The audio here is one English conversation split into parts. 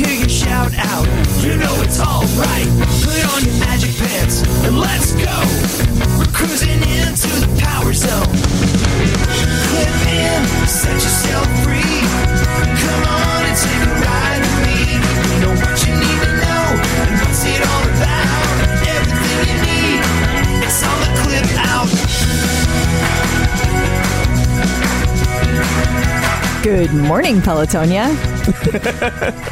When you shout out, you know it's alright. Put on your magic pants and let's go. We're cruising into the power zone. Clip in, set yourself free. Come on and take a ride with me. Know what you need to know and what's it all about. Everything you need, it's on the clip out. Good morning, Pelotonia.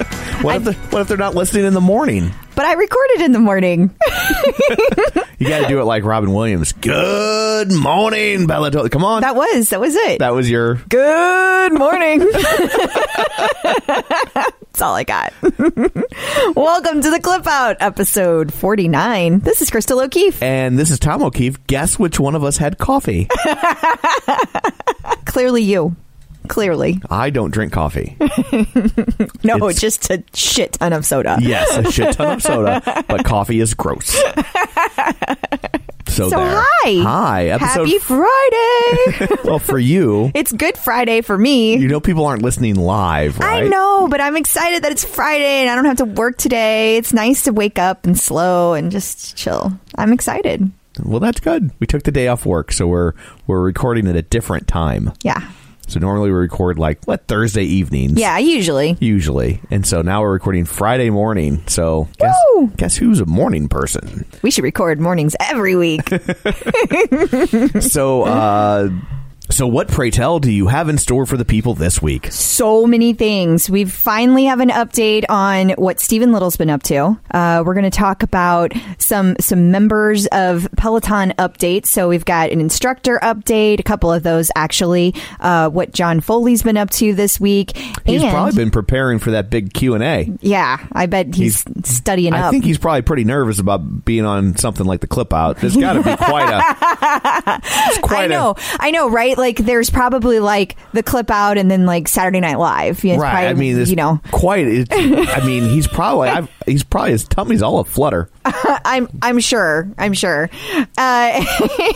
What if, the, what if they're not listening in the morning? But I recorded in the morning. You got to do it like Robin Williams. Good morning, Bellator. Come on. That was that was it. That was your. Good morning. That's all I got. Welcome to the Clip Out, episode 49. This is Crystal O'Keefe. And this is Tom O'Keefe. Guess which one of us had coffee? Clearly you. Clearly. I don't drink coffee. No, It's- just a shit ton of soda. Yes, a shit ton of soda, but coffee is gross. So, So there. hi. Hi. Episode. Happy Friday. well, for you, it's Good Friday for me. you know people aren't listening live, right? I know, but I'm excited that it's Friday and I don't have to work today. It's nice to wake up and slow and just chill. I'm excited. Well, that's good. We took the day off work, so we're we're recording at a different time. Yeah. So normally we record like what Thursday evenings. Yeah, usually. Usually, and so now we're recording Friday morning. So guess, Woo! guess who's a morning person? We should record mornings every week. so, uh, so what, pray tell, do you have in store for the people this week? so many things. We finally have an update on what Steven Little's been up to. Uh, we're going to talk about some some members of Peloton updates. So we've got an instructor update, a couple of those actually. Uh, what John Foley's been up to this week. He's and, probably been preparing for that big Q and A. Yeah, I bet he's, studying up. I up. think he's probably pretty nervous about being on something like the clip out. There's got to be quite a. Quite I a- know, I know, right? Like, there's probably like the clip out, and then like Saturday Night Live. You know, Right, probably, I mean, it's you know, quite. It, I mean, he's probably. I've, he's probably his tummy's all aflutter. I'm I'm sure. I'm sure. Uh,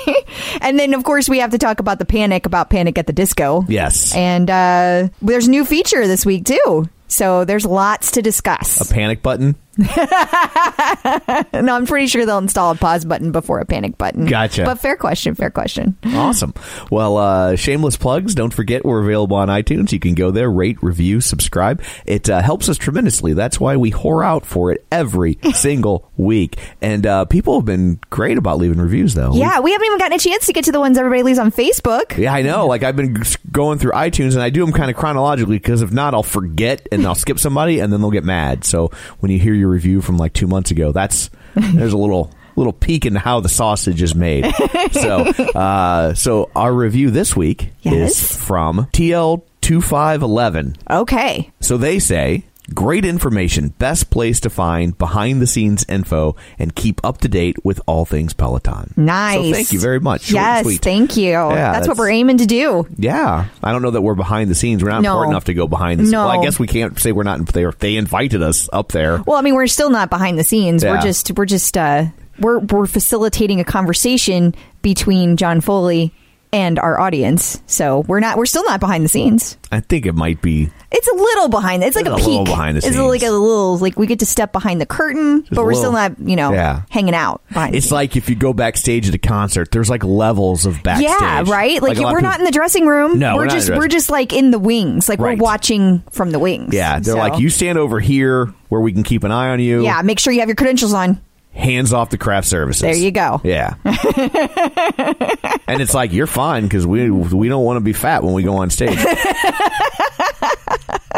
and then of course we have to talk about the panic about Panic at the Disco. Yes, And uh, there's a new feature this week too. So there's lots to discuss. a panic button. no, I'm pretty sure they'll install a pause button before a panic button. Gotcha. But fair question. Fair question. Awesome. Well, uh, shameless plugs. Don't forget we're available on iTunes. You can go there, rate, review, subscribe. It uh, helps us tremendously. That's why we whore out for it every single week. And uh, people have been great about leaving reviews, though. Yeah, we haven't even gotten a chance to get to the ones everybody leaves on Facebook. Yeah, I know. Like I've been going through iTunes, and I do them kind of chronologically because if not, I'll forget and I'll skip somebody, and then they'll get mad. So when you hear your review from like two months ago, that's there's a little little peek into how the sausage is made. so, uh, so our review this week Yes. is from TL two five eleven. Okay. So they say Great information, best place to find behind the scenes info and keep up to date with all things Peloton. Nice. So thank you very much. Short Yes, thank you. that's, what we're aiming to do. Yeah, I don't know that we're behind the scenes. We're not No. important enough to go behind the scenes. No. Well, I guess we can't say we're not. They they invited us up there. Well, I mean, we're still not behind the scenes. We're just we're just uh we're we're facilitating a conversation between John Foley and our audience. So we're not we're still not behind the scenes. I think it might be. It's a little behind. It's like a a peek. little behind the scenes. It's like a little like we get to step behind the curtain, but we're still not you know Yeah. hanging out behind. It's like if you go backstage at a concert. There's like levels of backstage. yeah, right. Like, lot we're of not in the dressing room. No, we're, we're just we're just like in the wings. Like Right. we're watching from the wings. Yeah, they're So- like you stand over here where we can keep an eye on you. Yeah, make sure you have your credentials on. Hands off the craft services. There you go. Yeah. and it's like you're fine because we we don't want to be fat when we go on stage.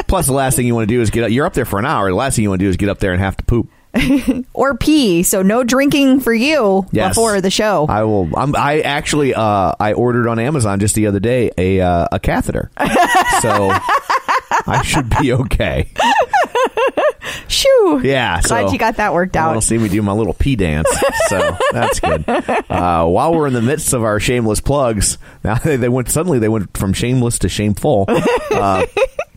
Plus, the last thing you want to do is get up. You're up there for an hour. The last thing you want to do is get up there and have to poop. or pee. So no drinking for you Yes. before the show. I will. I'm, I actually uh, I ordered on Amazon just the other day a uh, a catheter, so I should be okay. Shoo. Yeah, Glad so you got that worked out. want to see me do my little pee dance, so that's good. Uh, while we're in the midst of our shameless plugs, now they, they went suddenly they went from shameless to shameful. Uh,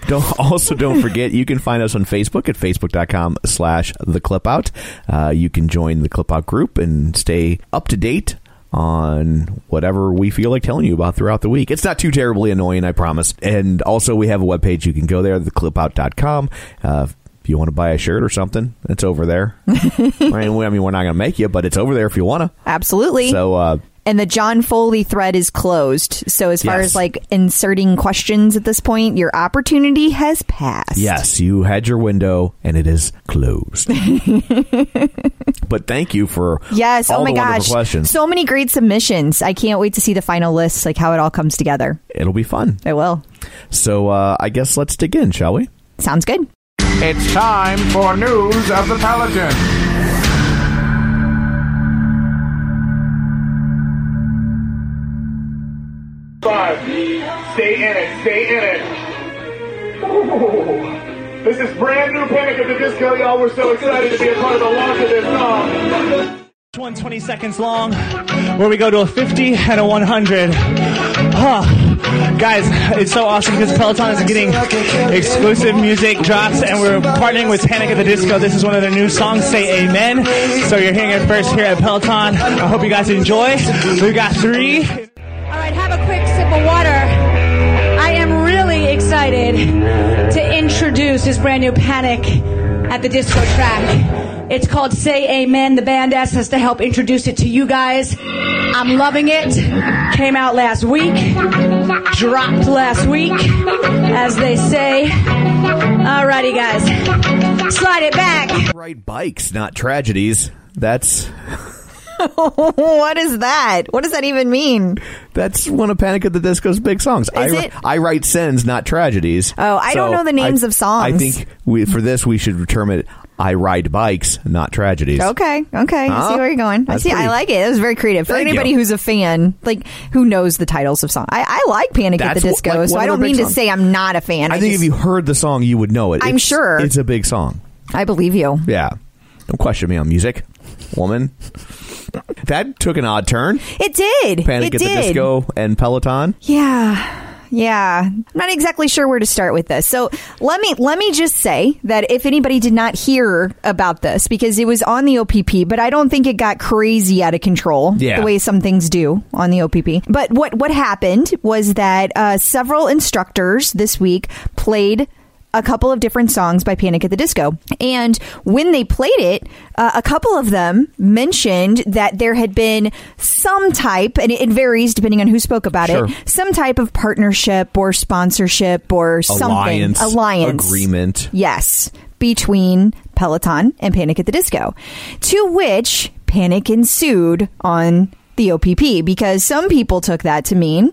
don't also don't forget you can find us on Facebook at facebook.com slash the clip out. Uh, you can join the clip out group and stay up to date on whatever we feel like telling you about throughout the week. It's not too terribly annoying, I promise. And also we have a webpage you can go there, theclipout.com. Uh, if you want to buy a shirt or something, it's over there. I mean, we- I mean, we're not going to make you, but it's over there if you want to. Absolutely. So, uh, and the John Foley thread is closed. So as far Yes. as like inserting questions at this point, your opportunity has passed. yes, you had your window and it is closed. but thank you for Yes. all oh my the gosh. questions. So many great submissions. I can't wait to see the final list, like how it all comes together. It'll be fun. It will. So, uh, I guess let's dig in, shall we? Sounds good. It's time for news of the Peloton. Five. Stay in it. Stay in it. Ooh. This is brand new Panic at the Disco, y'all. We're so excited to be a part of the launch of this song. One 20 seconds long, where we go to a 50 and a 100. Ah, guys, it's so awesome because Peloton is getting exclusive music drops, and we're partnering with Panic at the Disco. This is one of their new songs, Say Amen. So you're hearing it first here at Peloton. I hope you guys enjoy. We've got three. All right, have a quick sip of water. I am really excited to introduce this brand new Panic at the Disco track. It's called Say Amen. The band asked us to help introduce it to you guys. I'm loving it. Came out last week, dropped last week, as they say. Alrighty, guys. Slide it back. Ride bikes, not tragedies. That's what is that? What does that even mean? that's one of Panic at the Disco's big songs. I, it? I write sins, not tragedies. Oh, I don't know the names I- of songs. I think we, for this we should term it "I ride bikes, not tragedies." Okay, okay. I see where you're going. I That's see. I like it. It was very creative. For Thank anybody you. who's a fan, like who knows the titles of songs. I, I like Panic at That's the what- Disco, like, so I don't mean to say I'm not a fan. I think just- if you heard the song, you would know it. I'm It's- sure. it's a big song. I believe you. Yeah, don't question me on music, woman. That took an odd turn. It did. Panic it at did. the Disco and Peloton. Yeah. Yeah. I'm not exactly sure where to start with this. So let me let me just say that if anybody did not hear about this, because it was on the OPP, but I don't think it got crazy out of control Yeah. the way some things do on the OPP. But what what happened was that uh, several instructors this week played a couple of different songs by Panic at the Disco. And when they played it, uh, a couple of them mentioned that there had been some type, and it, it varies depending on who spoke about Sure. it, some type of partnership or sponsorship or something. Alliance, Alliance. agreement. Yes. Between Peloton and Panic at the Disco. To which Panic ensued on the OPP because some people took that to mean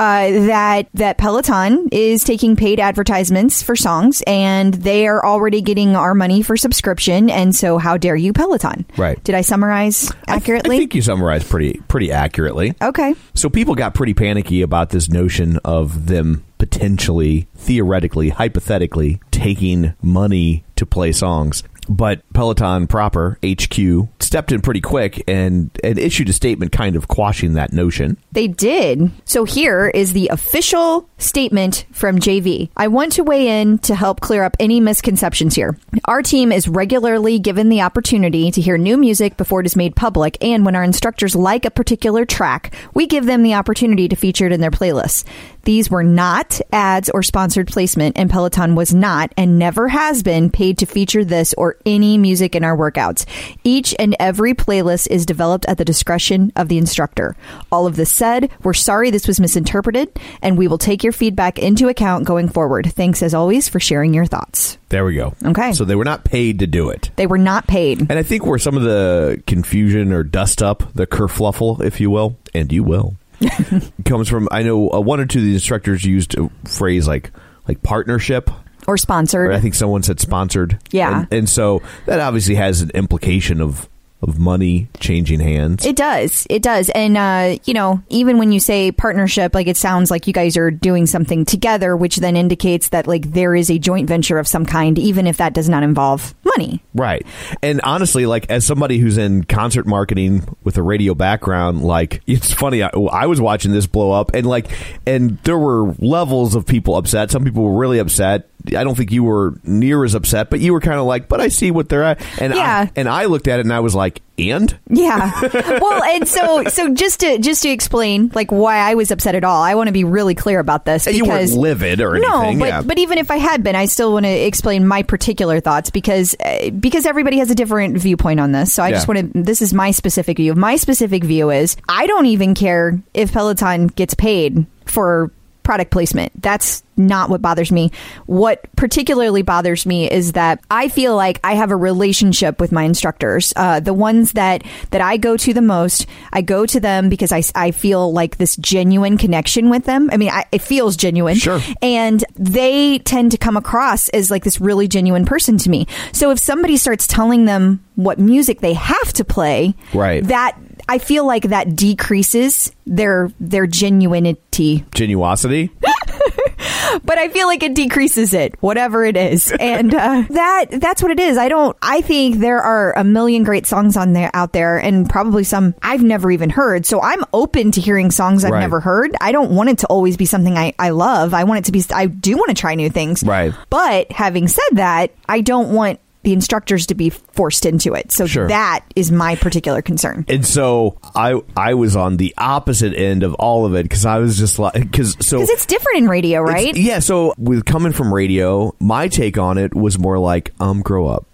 uh, that that Peloton is taking paid advertisements for songs and they are already getting our money for subscription and so how dare you Peloton? Right. Did I summarize accurately? I think you summarized pretty pretty accurately. okay. So people got pretty panicky about this notion of them potentially, theoretically, hypothetically taking money to play songs. But Peloton proper, HQ, stepped in pretty quick and, and issued a statement kind of quashing that notion. They did. So here is the official statement from JV. I want to weigh in to help clear up any misconceptions here. Our team is regularly given the opportunity to hear new music before it is made public, and when our instructors like a particular track, we give them the opportunity to feature it in their playlists. These were not ads or sponsored placement, and Peloton was not and never has been paid to feature this or any music in our workouts. Each and every playlist is developed at the discretion of the instructor. All of this said, we're sorry this was misinterpreted, and we will take your feedback into account going forward. Thanks as always for sharing your thoughts. There we go. Okay. So they were not paid to do it. They were not paid. And I think where some of the confusion or dust up, the kerfluffle, if you will, and you will, comes from. I know uh, one or two of the instructors used a phrase like like partnership. Or sponsored. Or I think someone said sponsored. Yeah. and, and so that obviously has an implication of of money changing hands. It does. It does. And, uh, you know, even when you say partnership, like it sounds like you guys are doing something together, which then indicates that, like, there is a joint venture of some kind, even if that does not involve money. Right. And honestly, like as somebody who's in concert marketing with a radio background, like it's funny. I, I was watching this blow up, and like, and there were levels of people upset. Some people were really upset. I don't think you were near as upset, but you were kind of like, but I see what they're at. And Yeah. I, and I looked at it and I was like, and Yeah. well, and so so just to just to explain like why I was upset at all, I want to be really clear about this And you weren't livid or no, but yeah. but even if I had been, I still want to explain my particular thoughts because uh, because everybody has a different viewpoint on this. So I Yeah. just want to. This is my specific view. My specific view is I don't even care if Peloton gets paid for product placement. That's not what bothers me. What particularly bothers me is that I feel like I have a relationship with my instructors. Uh, the ones that that I go to the most, I go to them because I, I feel like this genuine connection with them. I mean, I, it feels genuine. Sure. And they tend to come across as like this really genuine person to me. So if somebody starts telling them what music they have to play, Right. that I feel like that decreases their their genuinity genuosity. but I feel like it decreases it, whatever it is, and uh, that that's what it is. I don't. I think there are a million great songs on there out there, and probably some I've never even heard. So I'm open to hearing songs I've Right. never heard. I don't want it to always be something I I love. I want it to be. I do want to try new things. Right. But having said that, I don't want the instructors to be forced into it. So Sure. that is my particular concern. And so I I was on the opposite end of all of it because I was just like because so Because it's different in radio, right? yeah. So with coming from radio, my take on it was more like, um, grow up.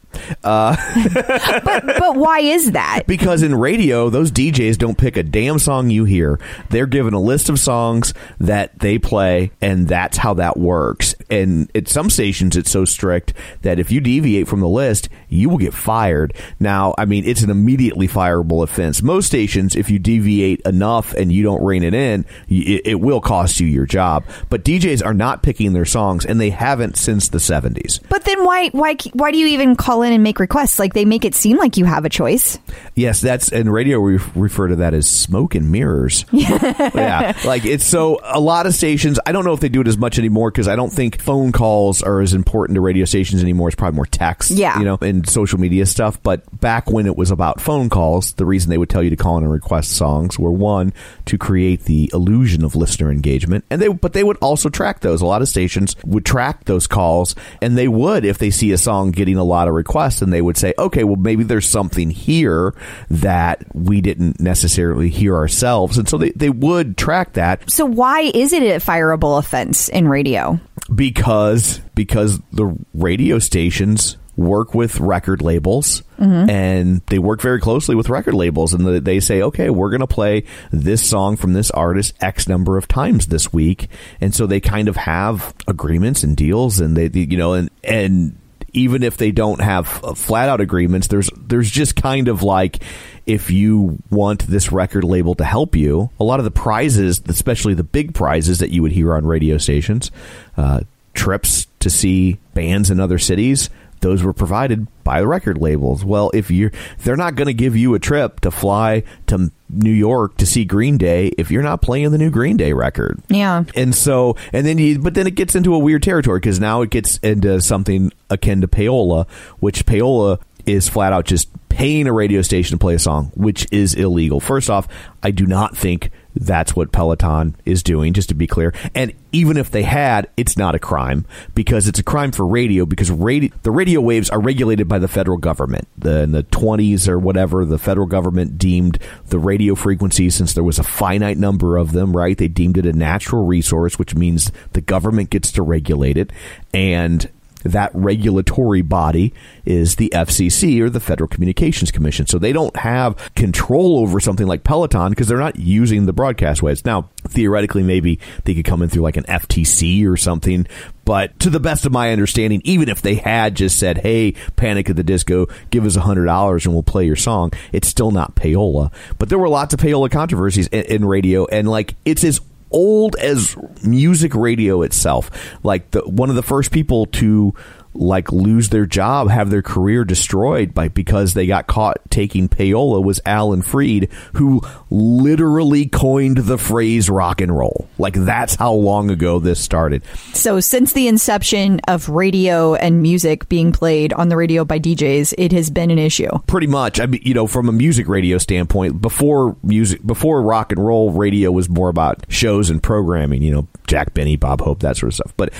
Uh, but but why is that? Because in radio, those DJs don't pick a damn song you hear. They're given a list of songs that they play, and that's how that works. And at some stations, it's so strict that if you deviate from the list, you will get fired. Now, I mean, it's an immediately fireable offense. Most stations, if you deviate enough and you don't rein it in, it, it will cost you your job. But DJs are not picking their songs, and they haven't since the 70s. But then why why why do you even call in and make requests? Like they make it seem like you have a choice. Yes, that's in radio. We refer to that as smoke and mirrors. yeah, like it's so a lot of stations. I don't know if they do it as much anymore because I don't think phone calls are as important to radio stations anymore. It's probably more text, Yeah. you know, and social media stuff. But back when it was about phone calls, the reason they would tell you to call in and request songs were one to create the illusion of listener engagement, and they but they would also track those. A lot of stations would track those calls, and they would if they see a song getting a lot of requests, and they would say, okay, well maybe there's something here that we didn't necessarily hear ourselves, and so they they would track that So why is it a fireable offense in radio? because because the radio stations work with record labels Mm-hmm. and they work very closely with record labels and they- they say okay we're going to play this song from this artist x number of times this week and so they kind of have agreements and deals and they they- you know and and even if they don't have uh, flat out agreements there's there's just kind of like if you want this record label to help you a lot of the prizes especially the big prizes that you would hear on radio stations uh, trips to see bands in other cities those were provided by the record labels. Well, if you're they're not going to give you a trip to fly to New York to see Green Day if you're not playing the new Green Day record. Yeah. And so, and then you, but then it gets into a weird territory because now it gets into something akin to payola, which payola is flat out just paying a radio station to play a song, which is illegal. First off, I do not think that's what Peloton is doing, just to be clear. And even if they had, it's not a crime because it's a crime for radio because radio, the radio waves are regulated by the federal government. The, in the 20s or whatever, the federal government deemed the radio frequencies, since there was a finite number of them, right? They deemed it a natural resource, which means the government gets to regulate it. And that regulatory body is the FCC or the Federal Communications Commission. So they don't have control over something like Peloton because they're not using the broadcast waves. Now, theoretically, maybe they could come in through like an FTC or something. But to the best of my understanding, even if they had just said, "Hey, Panic at the Disco, give us a hundred dollars and we'll play your song," it's still not payola. But there were lots of payola controversies in, in radio, and like it's as old as music radio itself. Like the one of the first people to like lose their job, have their career destroyed by because they got caught taking payola was Alan Freed, who literally coined the phrase rock and roll. Like that's how long ago this started. So, since the inception of radio and music being played on the radio by DJs, it has been an issue. Pretty much. I mean, you know, from a music radio standpoint, before music, before rock and roll, radio was more about shows and programming. You know, Jack Benny, Bob Hope, that sort of stuff. But,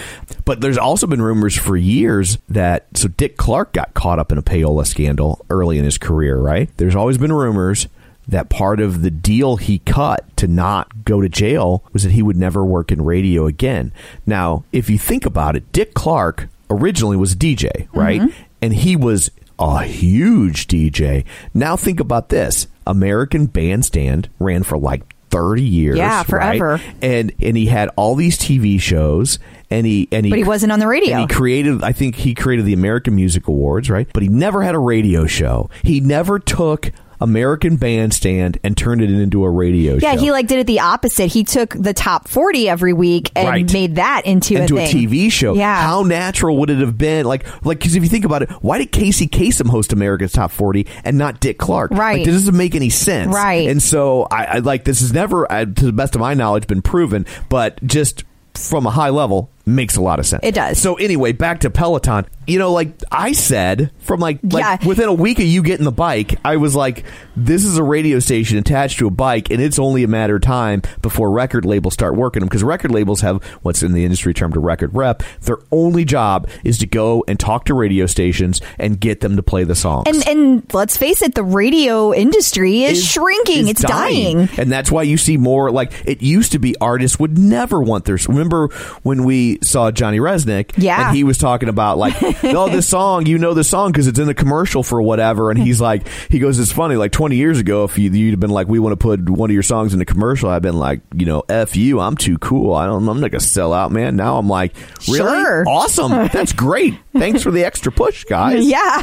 but there's also been rumors for years that so Dick Clark got caught up in a payola scandal early in his career. Right? There's always been rumors that part of the deal he cut to not go to jail was that he would never work in radio again. Now, if you think about it, Dick Clark originally was a DJ, right? Mm-hmm. And he was a huge DJ. Now think about this. American Bandstand ran for like 30 years. Yeah, right? forever. And and he had all these TV shows and he and he But he wasn't on the radio. he created I think he created the American Music Awards, right? But he never had a radio show. He never took American Bandstand and turned it into a radio show. Yeah, show. he like did it the opposite. He took the top 40 every week and Right. made that into, into a, a, thing. TV show. Yeah. How natural would it have been? Like, like because if you think about it, why did Casey Kasem host America's Top 40 and not Dick Clark? Right. Like, this doesn't make any sense. Right. And so I, I like this has never, uh, to the best of my knowledge, been proven, but just from a high level makes a lot of sense. It does. So anyway, back to Peloton. You know, like I said, from like like Yeah. within a week of you getting the bike, I was like, this is a radio station attached to a bike, and it's only a matter of time before record labels start working them because record labels have what's in the industry termed a record rep. Their only job is to go and talk to radio stations and get them to play the songs. And and let's face it, the radio industry is, is- shrinking. is it's dying. and that's why you see more. Like it used to be, artists would never want their. Remember when we saw Johnny Rzeznik? Yeah. and he was talking about like, oh, this song, you know, the song because it's in the commercial for whatever. And he's like, he goes, it's funny. Like twenty years ago, if you, you'd have been like, we want to put one of your songs in the commercial, I've been like, you know, f you, I'm too cool. I don't, I'm not gonna sell out, man. Now I'm like, really, Sure. awesome, that's great. Thanks for the extra push, guys. Yeah.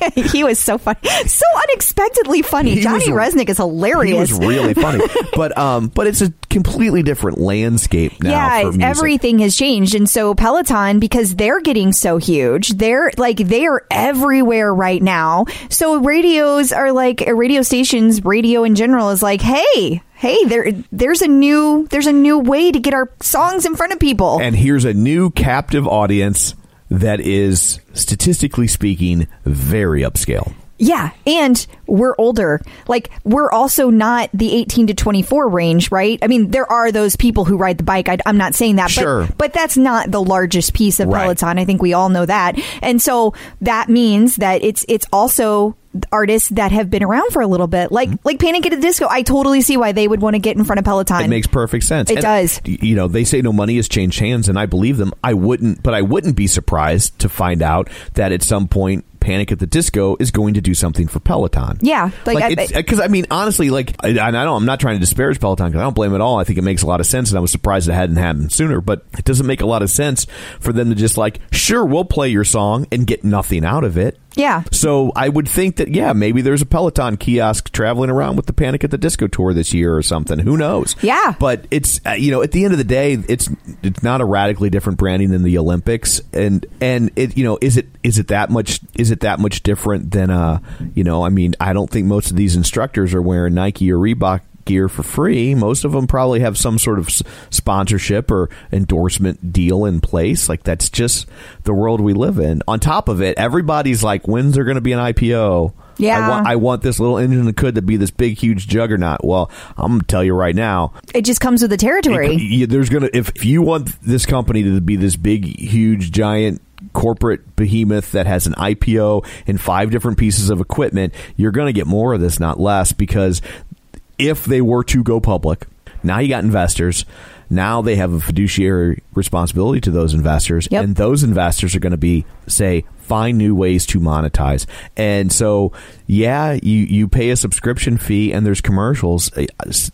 he was so funny. So unexpectedly funny. He Johnny was- Rzeznik is hilarious. He was really funny, but um, but it's a completely different landscape now. yeah, for music. everything has changed. And so Peloton, because they're getting so huge, they're like, they are everywhere right now. So radios are like, uh, radio stations, radio in general is like, hey, hey, there, there's a new, there's a new way to get our songs in front of people. And here's a new captive audience that is statistically speaking very upscale. Yeah, and we're older. Like we're also not the 18 to 24 range, right? I mean, there are those people who ride the bike. I, am not saying that, Sure. but but that's not the largest piece of Right. Peloton. I think we all know that. And so that means that it's it's also artists that have been around for a little bit, like like Panic at the Disco. I totally see why they would want to get in front of Peloton. It makes perfect sense. It And, does. You know, they say no money has changed hands, and I believe them. I wouldn't, but I wouldn't be surprised to find out that at some point Panic at the Disco is going to do something for Peloton. Yeah, like, like I- because I, mean honestly, like I, I don't, I'm not trying to disparage Peloton because I don't blame it at all. I think it makes a lot of sense, and I was surprised it hadn't happened sooner. But it doesn't make a lot of sense for them to just like, sure, we'll play your song and get nothing out of it. Yeah. So I would think that yeah, maybe there's a Peloton kiosk traveling around with the Panic at the Disco tour this year or something. Who knows? Yeah. But it's uh, you know at the end of the day, it's it's not a radically different branding than the Olympics, and and it you know is it is it that much is it that much different than uh you know I mean I don't think most of these instructors are wearing Nike or Reebok gear for free. Most of them probably have some sort of sponsorship or endorsement deal in place. Like that's just the world we live in. On top of it, everybody's like, when's there going to be an IPO? Yeah. I want, I want this little engine that could to be this big, huge juggernaut. Well, I'm going to tell you right now, It just comes with the territory. you- there's gonna if, if you want this company to be this big, huge, giant corporate behemoth that has an IPO and five different pieces of equipment, you're going to get more of this, not less, because if they were to go public, now you got investors. Now they have a fiduciary responsibility to those investors, Yep. and those investors are going to be say find new ways to monetize. And so, yeah, you you pay a subscription fee, and there's commercials.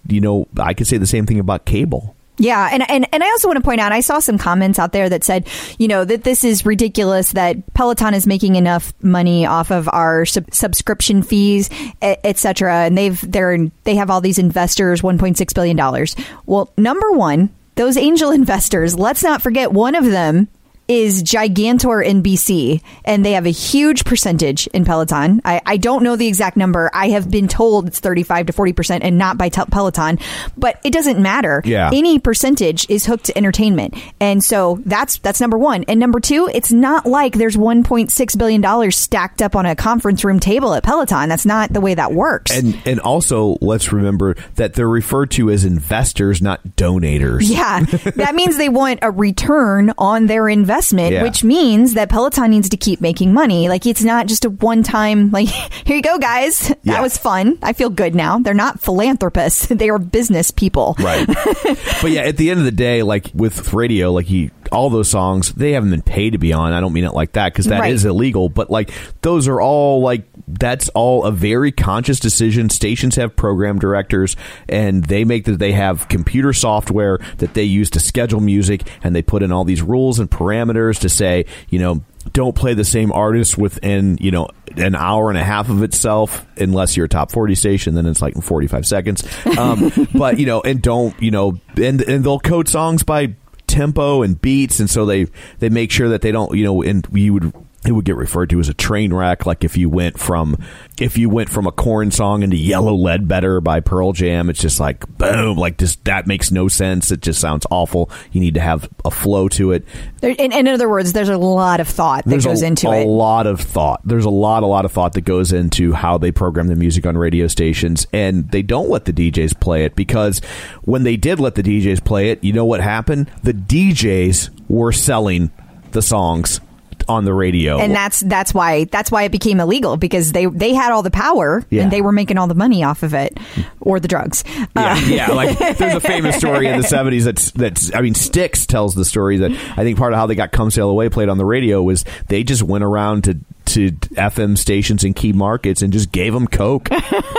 You know, I could say the same thing about cable. Yeah, and, and and I also want to point out, I saw some comments out there that said, you know, that this is ridiculous that Peloton is making enough money off of our sub- subscription fees, etc. et and they've they're they have all these investors, one point six billion dollars. Well, number one, those angel investors. Let's not forget one of them is Gigantor NBC, and they have a huge percentage in Peloton. I, I don't know the exact number. I have been told it's 35 to 40%, and not by Tel- Peloton, but it doesn't matter. Yeah. Any percentage is hooked to entertainment. And so that's that's number one. And number two, it's not like there's $1.6 billion stacked up on a conference room table at Peloton. That's not the way that works. And and also let's remember that they're referred to as investors, not donators. Yeah, that means they want a return on their investment, Yeah. which means that Peloton needs to keep making money. Like it's not just a one time, like, here you go, guys. That was fun. I feel good now. They're not philanthropists, they are business people. Right. but yeah, at the end of the day, like with radio, like he, all those songs, they haven't been paid to be on. I don't mean it like that because that is Right. illegal. But like those are all like that's all a very conscious decision. Stations have program directors, and they make that they have computer software that they use to schedule music, and they put in all these rules and parameters to say, you know. Don't play the same artist within you know an hour and a half of itself, unless you're a top forty station. Then it's like forty five seconds. Um, but you know, and don't you know, and and they'll code songs by tempo and beats, and so they they make sure that they don't you know, and you would it would get referred to as a train wreck, like if you went from if you went from a Korn song into Yellow Ledbetter by Pearl Jam, it's just like boom, like just that makes no sense. It just sounds awful. You need to have a flow to it. There, in, in other words, there's a lot of thought that There's goes a, into a it. lot of thought. There's a lot, a lot of thought that goes into how they program the music on radio stations, and they don't let the DJs play it because when they did let the DJs play it, you know what happened? The DJs were selling the songs on the radio. and that's that's why that's why it became illegal because they they had all the power Yeah. and they were making all the money off of it or the drugs. Yeah, Uh, yeah. Like there's a famous story in the '70s that's that's. I mean, Styx tells the story that I think part of how they got "Come Sail Away" played on the radio was they just went around to to FM stations in key markets and just gave them coke.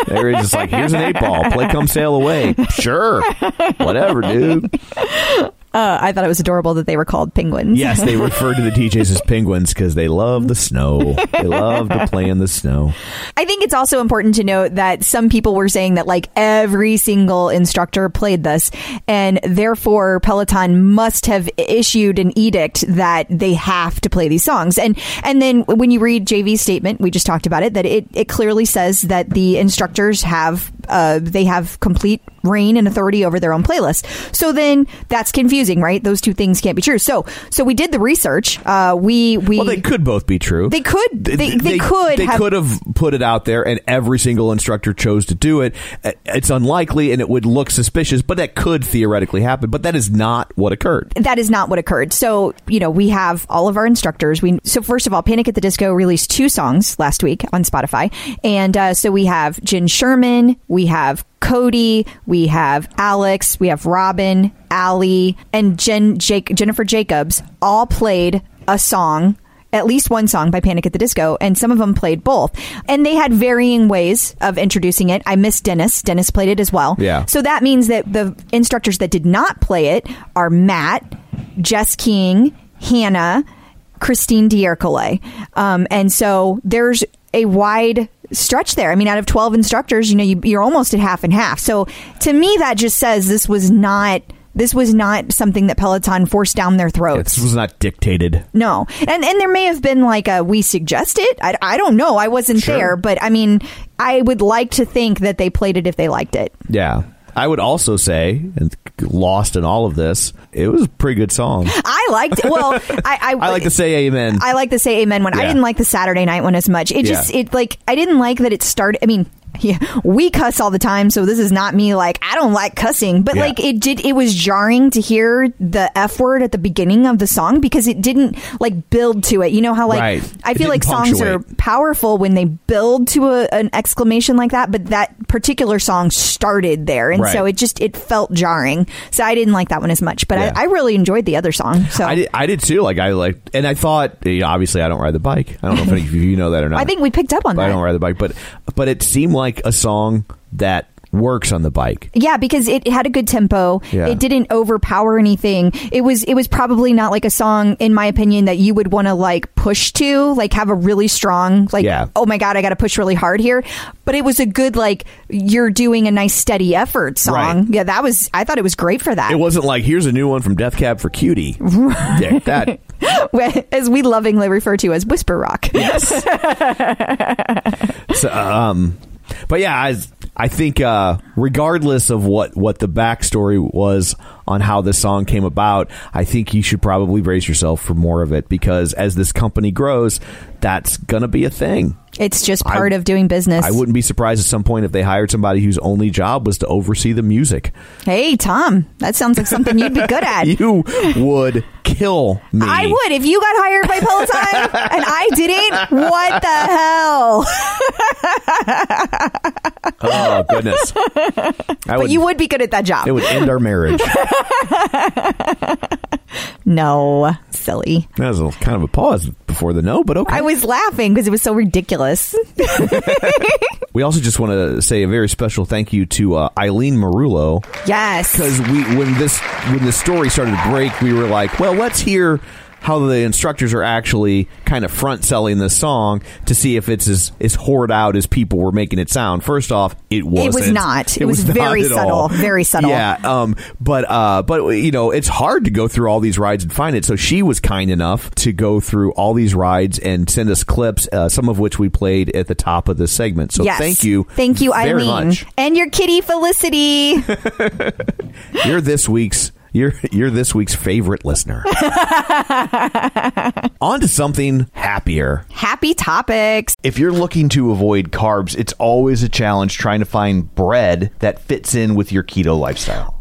they were just like, "Here's an eight ball, play "Come Sail Away." Sure, whatever, dude. Uh, I thought it was adorable that they were called penguins. Yes, they refer to the DJs as penguins because they love the snow. They love to play in the snow. I think it's also important to note that some people were saying that like every single instructor played this, and therefore Peloton must have issued an edict that they have to play these songs. And and then when you read JV's statement, we just talked about it, that it, it clearly says that the instructors have uh, they have complete reign and authority over their own playlist. So then that's confusing, right? Those two things can't be true. So so we did the research. Uh, we we Well, they could both be true. They could. They- they could They have- could have put it out there, and every single instructor chose to do it. Uh, It's unlikely, and it would look suspicious, but that could theoretically happen. But that is not what occurred. that is not what occurred. So, you know, we have all of our instructors. We so first of all, Panic at the Disco released two songs last week on Spotify, and uh, so we have Jen Sherman, we have Cody, we have Alex, we have Robin, Allie, and Jen Jake, Jennifer Jacobs all played a song at least one song by Panic at the Disco, and some of them played both. And they had varying ways of introducing it. I missed Dennis. Dennis played it as well. Yeah. So that means that the instructors that did not play it are Matt, Jess King, Hannah, Christine D'Ercole. Um, and so there's a wide stretch there. I mean, out of 12 instructors, you know, you, you're almost at half and half. So to me, that just says this was not. This was not something that Peloton forced down their throats. This was not dictated. No, and and there may have been like a we suggest it. I, I don't know. I wasn't Sure. there, but I mean, I would like to think that they played it if they liked it. Yeah. I would also say, and lost in all of this, it was a pretty good song. I liked it. Well, I I, I like to say amen. I like to say amen one. I didn't like the Saturday night one as much. It just Yeah. it like I didn't like that it started. I mean. Yeah, we cuss all the time, so this is not me like I don't like cussing, but Yeah. like it did. It was jarring to hear the f word at the beginning of the song because it didn't like build to it. You know how like Right. I feel like didn't songs are powerful when they build to a, an exclamation like that, but that particular song started there, and Right. so it just it felt jarring. So I didn't like that one as much, but Yeah. I, I really enjoyed the other song. So I did, I did too. Like I like, and I thought, you know, obviously, I don't ride the bike. I don't know if any of you know that or not. I think we picked up on But I don't ride the bike, but but it seemed like a song that works on the bike. Yeah, because it had a good tempo. Yeah. It didn't overpower anything. It was it was probably not like a song, in my opinion, that you would want to like push to, like have a really strong, like Yeah. oh my god, I got to push really hard here. But it was a good like you're doing a nice steady effort song. Right. Yeah, that was. I thought it was great for that. It wasn't like here's a new one from Death Cab for Cutie. Yeah, that as we lovingly refer to as whisper rock. yes. so, um, but yeah, I I think uh, regardless of what what the backstory was on how this song came about, I think you should probably brace yourself for more of it because as this company grows, that's gonna be a thing. It's just I- part of doing business. I wouldn't be surprised at some point if they hired somebody whose only job was to oversee the music. Hey, Tom, that sounds like something you'd be good at. You would kill me. I would if you got hired by Peloton and I didn't. What the hell? Oh goodness! I But you would be good at that job. It would end our marriage. No, silly. That was a, kind of a pause before the no, but okay. I was laughing because it was so ridiculous. we also just want to say a very special thank you to uh, Eileen Marullo Yes. because we when this when the story started to break, we were like, well, let's hear how the instructors are actually kind of front selling this song to see if it's as, as hoard out as people were making it sound. First off, it wasn't. was not. It was very subtle. all. Very subtle. Yeah. Um. But uh. But you know, it's hard to go through all these rides and find it. So she was kind enough to go through all these rides and send us clips, uh, some of which we played at the top of the segment. So yes. thank you. Thank you, Eileen. much. And your kitty Felicity. You're this week's you're you're this week's favorite listener. On to something happier. Happy topics. If you're looking to avoid carbs, it's always a challenge trying to find bread that fits in with your keto lifestyle.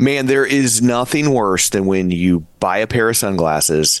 Man, there is nothing worse than when you buy a pair of sunglasses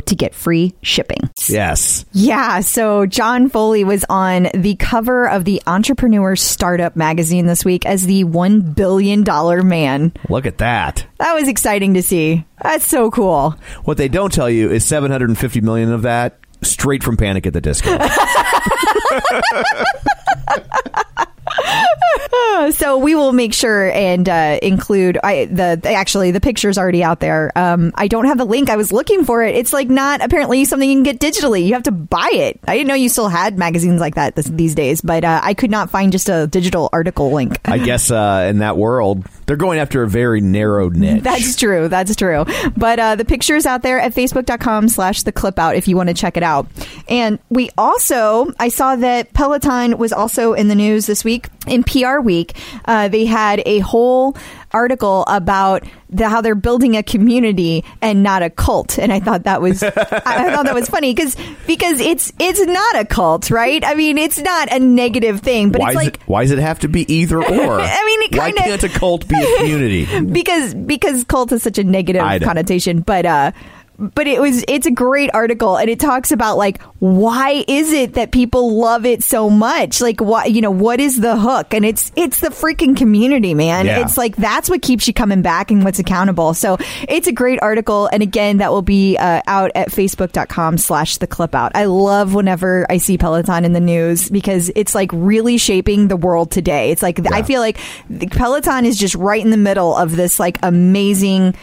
to get free shipping. Yes. Yeah, so John Foley was on the cover of the Entrepreneur Startup magazine this week as the $1 billion man. Look at that. That was exciting to see. That's so cool. What they don't tell you is 750 million of that straight from Panic at the Disco. so we will make sure and uh, include I, the actually the picture's already out there. Um, I don't have the link. I was looking for it. It's like not apparently something you can get digitally. You have to buy it. I didn't know you still had magazines like that this, these days, but uh, I could not find just a digital article link. I guess uh, in that world, they're going after a very narrow niche. That's true. That's true. But uh, the picture is out there at facebook.com slash the clip out if you want to check it out. And we also, I saw that Peloton was also in the news this week. In PR Week, uh, they had a whole article about the, how they're building a community and not a cult. And I thought that was, I, I thought that was funny because because it's it's not a cult, right? I mean, it's not a negative thing, but why, it's like it, why does it have to be either or? I mean, it why kinda- can't a cult be a community? because because cult is such a negative connotation but uh but it was it's a great article and it talks about like why is it that people love it so much? Like why you know what is the hook? And it's it's the freaking community man. Yeah. it's like that's what keeps you coming back and what's accountable. So it's a great article and again that will be uh, out at facebook.com slash the clip out. I love whenever i see peloton in the news because it's like really shaping the world today. It's like i feel like the peloton is just right in the middle of this like amazing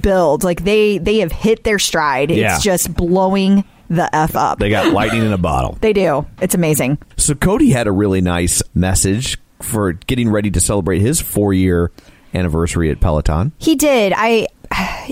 build like they they have hit their stride Yeah. it's just blowing the f up They got lightning in a bottle. they do it's amazing So Cody had a really nice message for getting ready to celebrate his four year anniversary at Peloton. He did. I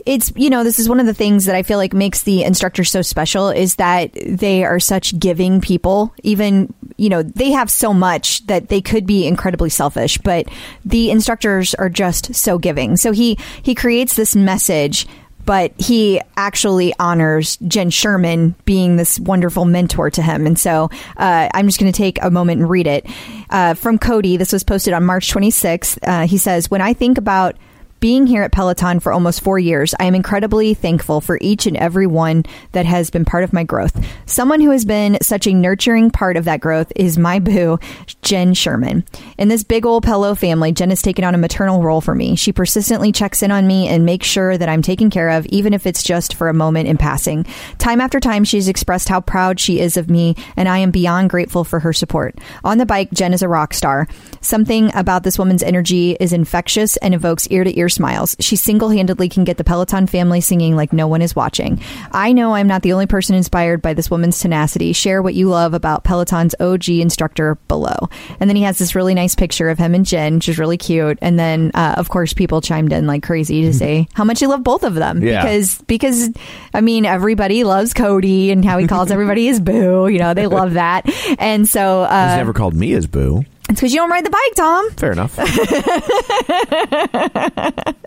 it's you know this is one of the things that I feel like makes the instructors so special is that they are such giving people even you know they have so much that they could be incredibly selfish but the instructors are just so giving so he he creates this message but he actually honors Jen Sherman being this wonderful mentor to him. And so uh, I'm just going to take a moment and read it. Uh, from Cody, this was posted on March 26th. Uh, he says, When I think about being here at Peloton for almost four years, I am incredibly thankful for each and every one that has been part of my growth. Someone who has been such a nurturing part of that growth is my boo, Jen Sherman. In this big old Pelo family, Jen has taken on a maternal role for me. She persistently checks in on me and makes sure that I'm taken care of, even if it's just for a moment in passing. Time after time, she's expressed how proud she is of me, and I am beyond grateful for her support. On the bike, Jen is a rock star. Something about this woman's energy is infectious and evokes ear to ear smiles. She single handedly can get the Peloton family singing like no one is watching. I know I'm not the only person inspired by this woman's tenacity. Share what you love about Peloton's OG instructor below. And then he has this really nice picture of him and Jen, which is really cute. And then, uh, of course, people chimed in like crazy to say how much you love both of them. Yeah. Because, because, I mean, everybody loves Cody and how he calls everybody his boo. You know, they love that. And so, He's uh, never called me his boo. It's because you don't ride the bike, Tom. Fair enough.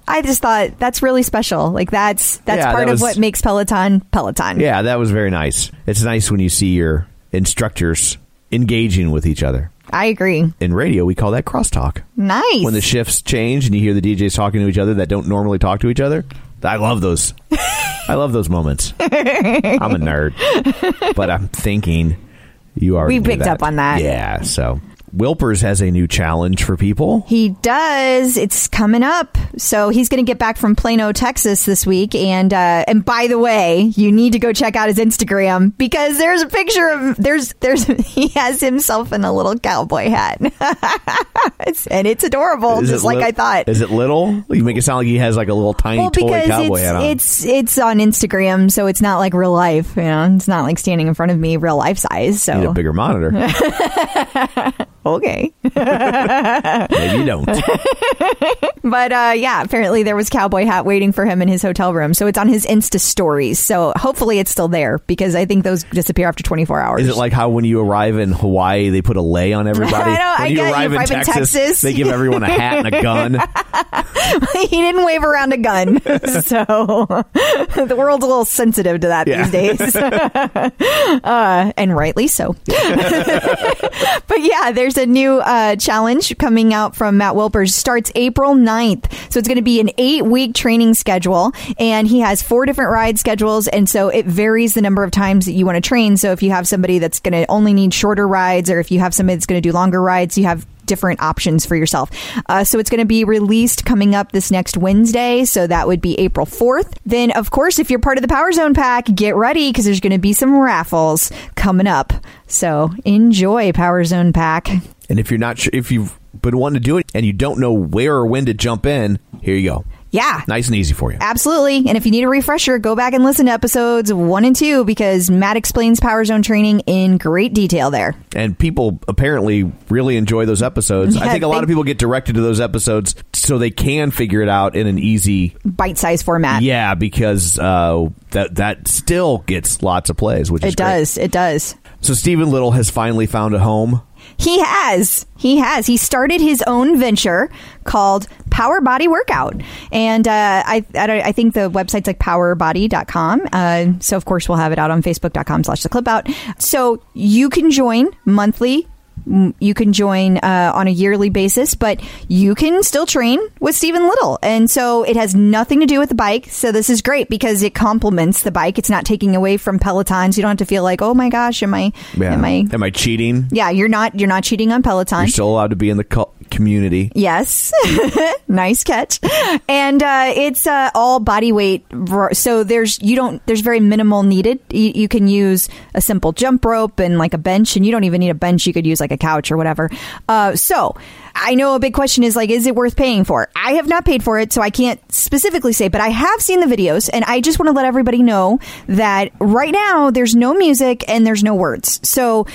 I just thought that's really special. Like that's that's Yeah, part that of what makes Peloton Peloton. yeah, that was very nice. It's nice when you see your instructors engaging with each other. I agree. In radio, we call that crosstalk. Nice. When the shifts change and you hear the DJs talking to each other that don't normally talk to each other, I love those. I love those moments. I'm a nerd, but I'm thinking you are. We picked up on that. Yeah. So Wilpers has a new challenge for people. He does. It's coming up. So he's going to get back from Plano, Texas this week. And uh, and by the way, you need to go check out his Instagram because there's a picture of there's there's he has himself in a little cowboy hat, It's- and it's adorable, Is it just like lit- I thought. Is it little? You make it sound like he has like a little tiny Well, toy because cowboy it's, hat on. it's it's on Instagram, so it's not like real life. You know, it's not like standing in front of me, real life size. Need a bigger monitor. okay, Maybe you don't. But uh, yeah, apparently there was cowboy hat waiting for him in his hotel room. So it's on his Insta stories. So hopefully it's still there because I think those disappear after 24 hours. Is it like how when you arrive in Hawaii, they put a lei on everybody? I know, when I you you arrive in arrive in Texas, Texas. they give everyone a hat and a gun. he didn't wave around a gun. so the world's a little sensitive to that Yeah. these days. uh, and rightly so. but yeah, there's a new uh, challenge coming out from Matt Wilpers. Starts April 9th. So it's going to be an eight week training schedule. And he has four different ride schedules. And so it varies the number of times that you want to train. So if you have somebody that's going to only need shorter rides, or if you have somebody that's going to do longer rides, you have different options for yourself. Uh, so it's going to be released coming up this next Wednesday. So that would be April 4th. Then, of course, if you're part of the Power Zone pack, get ready because there's going to be some raffles coming up. So enjoy Power Zone pack. And if you're not sure, if you've been wanting to do it and you don't know where or when to jump in, here you go. Yeah. Nice and easy for you. Absolutely. And if you need a refresher, go back and listen to episodes one and two because Matt explains Power Zone training in great detail there. And people apparently really enjoy those episodes. I think a lot they- of people get directed to those episodes so they can figure it out in an easy Bite sized format. yeah because uh, that that still gets lots of plays, which is It great. does. It does. So Steven Little has finally found a home. He has. He has. He started his own venture called Power Body Workout. And uh, I, I, I think the website's like powerbody.com. Uh, so, of course, we'll have it out on facebook.com slash the clip out. So, you can join monthly. You can join uh, on a yearly basis, but you can still train with Steven Little. And so it has nothing to do with the bike. So this is great because it complements the bike. It's not taking away from Pelotons. You don't have to feel like, oh my gosh, am I, am I, Am I cheating? yeah, you're not you're not cheating on Peloton. You're still allowed to be in the co- community. yes, nice catch. And uh, it's uh, all body weight. So there's you don't there's very minimal needed. You, you can use a simple jump rope and like a bench, and you don't even need a bench. You could use like a couch or whatever. Uh, so. I know a big question is like, is it worth paying for? I have not paid for it, so I can't specifically say, but I have seen the videos, and I just want to let everybody know that right now there's no music and there's no words. So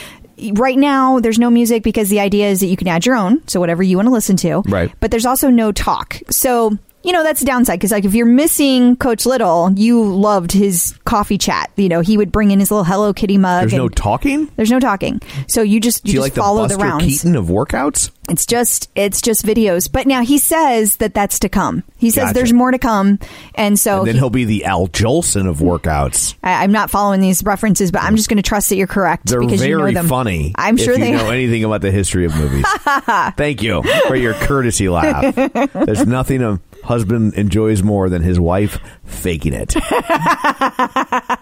right now there's no music because the idea is that you can add your own so whatever you want to listen to Right. but there's also no talk so you know that's a downside because like if you're missing coach little you loved his coffee chat you know he would bring in his little hello kitty mug There's no talking. there's no talking so you just you you just like the follow Buster the rounds Keaton of workouts? it's just it's just videos but now he says that that's to come he says Gotcha. there's more to come and so and then he- he'll be the Al Jolson of workouts. I, I'm not following these references, but I'm just going to trust that you're correct They're because you know very them. funny. I'm sure if you they know anything about the history of movies. Thank you for your courtesy laugh. There's nothing a husband enjoys more than his wife faking it.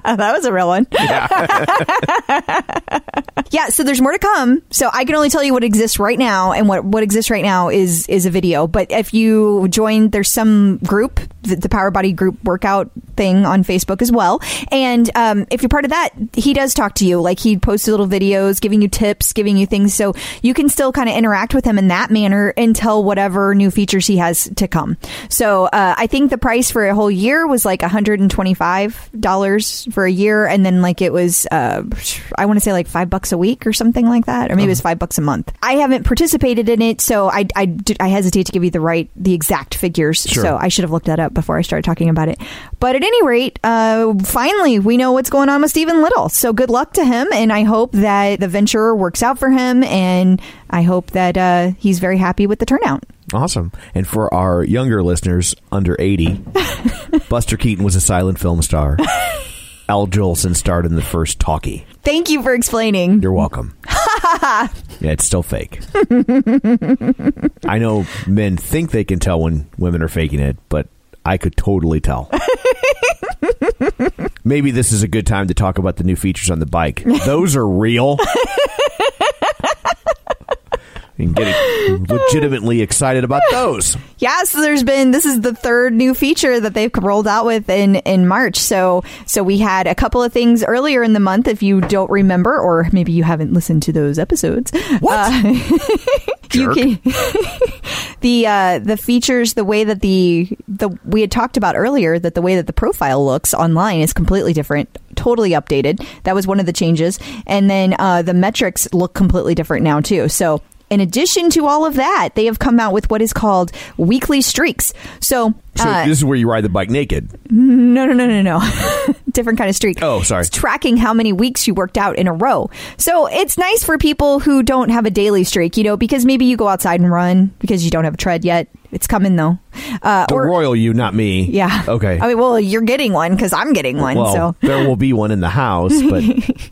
that was a real one. yeah, yeah, so there's more to come. So I can only tell you what exists right now, and what what exists right now is is a video. But if you join, there's some group, the, Power Body group workout thing on Facebook as well. And um, if you're part of that, he does talk to you. Like he posts little videos, giving you tips, giving you things, so you can still kind of interact with him in that manner until whatever new features he has to come. So uh, I think the price for a whole year was like 125 dollars for a year, and then like it was uh, I want to say like five bucks a week or something like that, or maybe it was five bucks a month. I haven't participated in it, so I I hesitate to give you the right the exact figures. Sure. So I should have looked that up before I started talking about it. But at any rate, uh, finally we know what's going on with Steven Little. So good luck to him, and I hope that the venture works out for him, and I hope that uh, he's very happy with the turnout. Awesome. And for our younger listeners under 80, Buster Keaton was a silent film star. Al Jolson starred in the first talkie. Thank you for explaining. You're welcome. yeah, it's still fake. I know men think they can tell when women are faking it, but I could totally tell. Maybe this is a good time to talk about the new features on the bike. Those are real. And getting legitimately excited about those. Yeah, so there's been this is the third new feature that they've rolled out with in in March. So so we had a couple of things earlier in the month. If you don't remember, or maybe you haven't listened to those episodes, What? you can the uh, the features, the way that the the we had talked about earlier, that the way that the profile looks online is completely different, totally updated. That was one of the changes, and then uh, the metrics look completely different now too. So. In addition to all of that, they have come out with what is called weekly streaks. So, So uh, this is where you ride the bike naked. no, no, no, no, no. Different kind of streak. Oh, sorry. It's tracking how many weeks you worked out in a row. So it's nice for people who don't have a daily streak, you know, because maybe you go outside and run because you don't have a tread yet. It's coming though. Uh, The or, royal you, not me. yeah. Okay. I mean, well, you're getting one because I'm getting one. well, so, there will be one in the house, but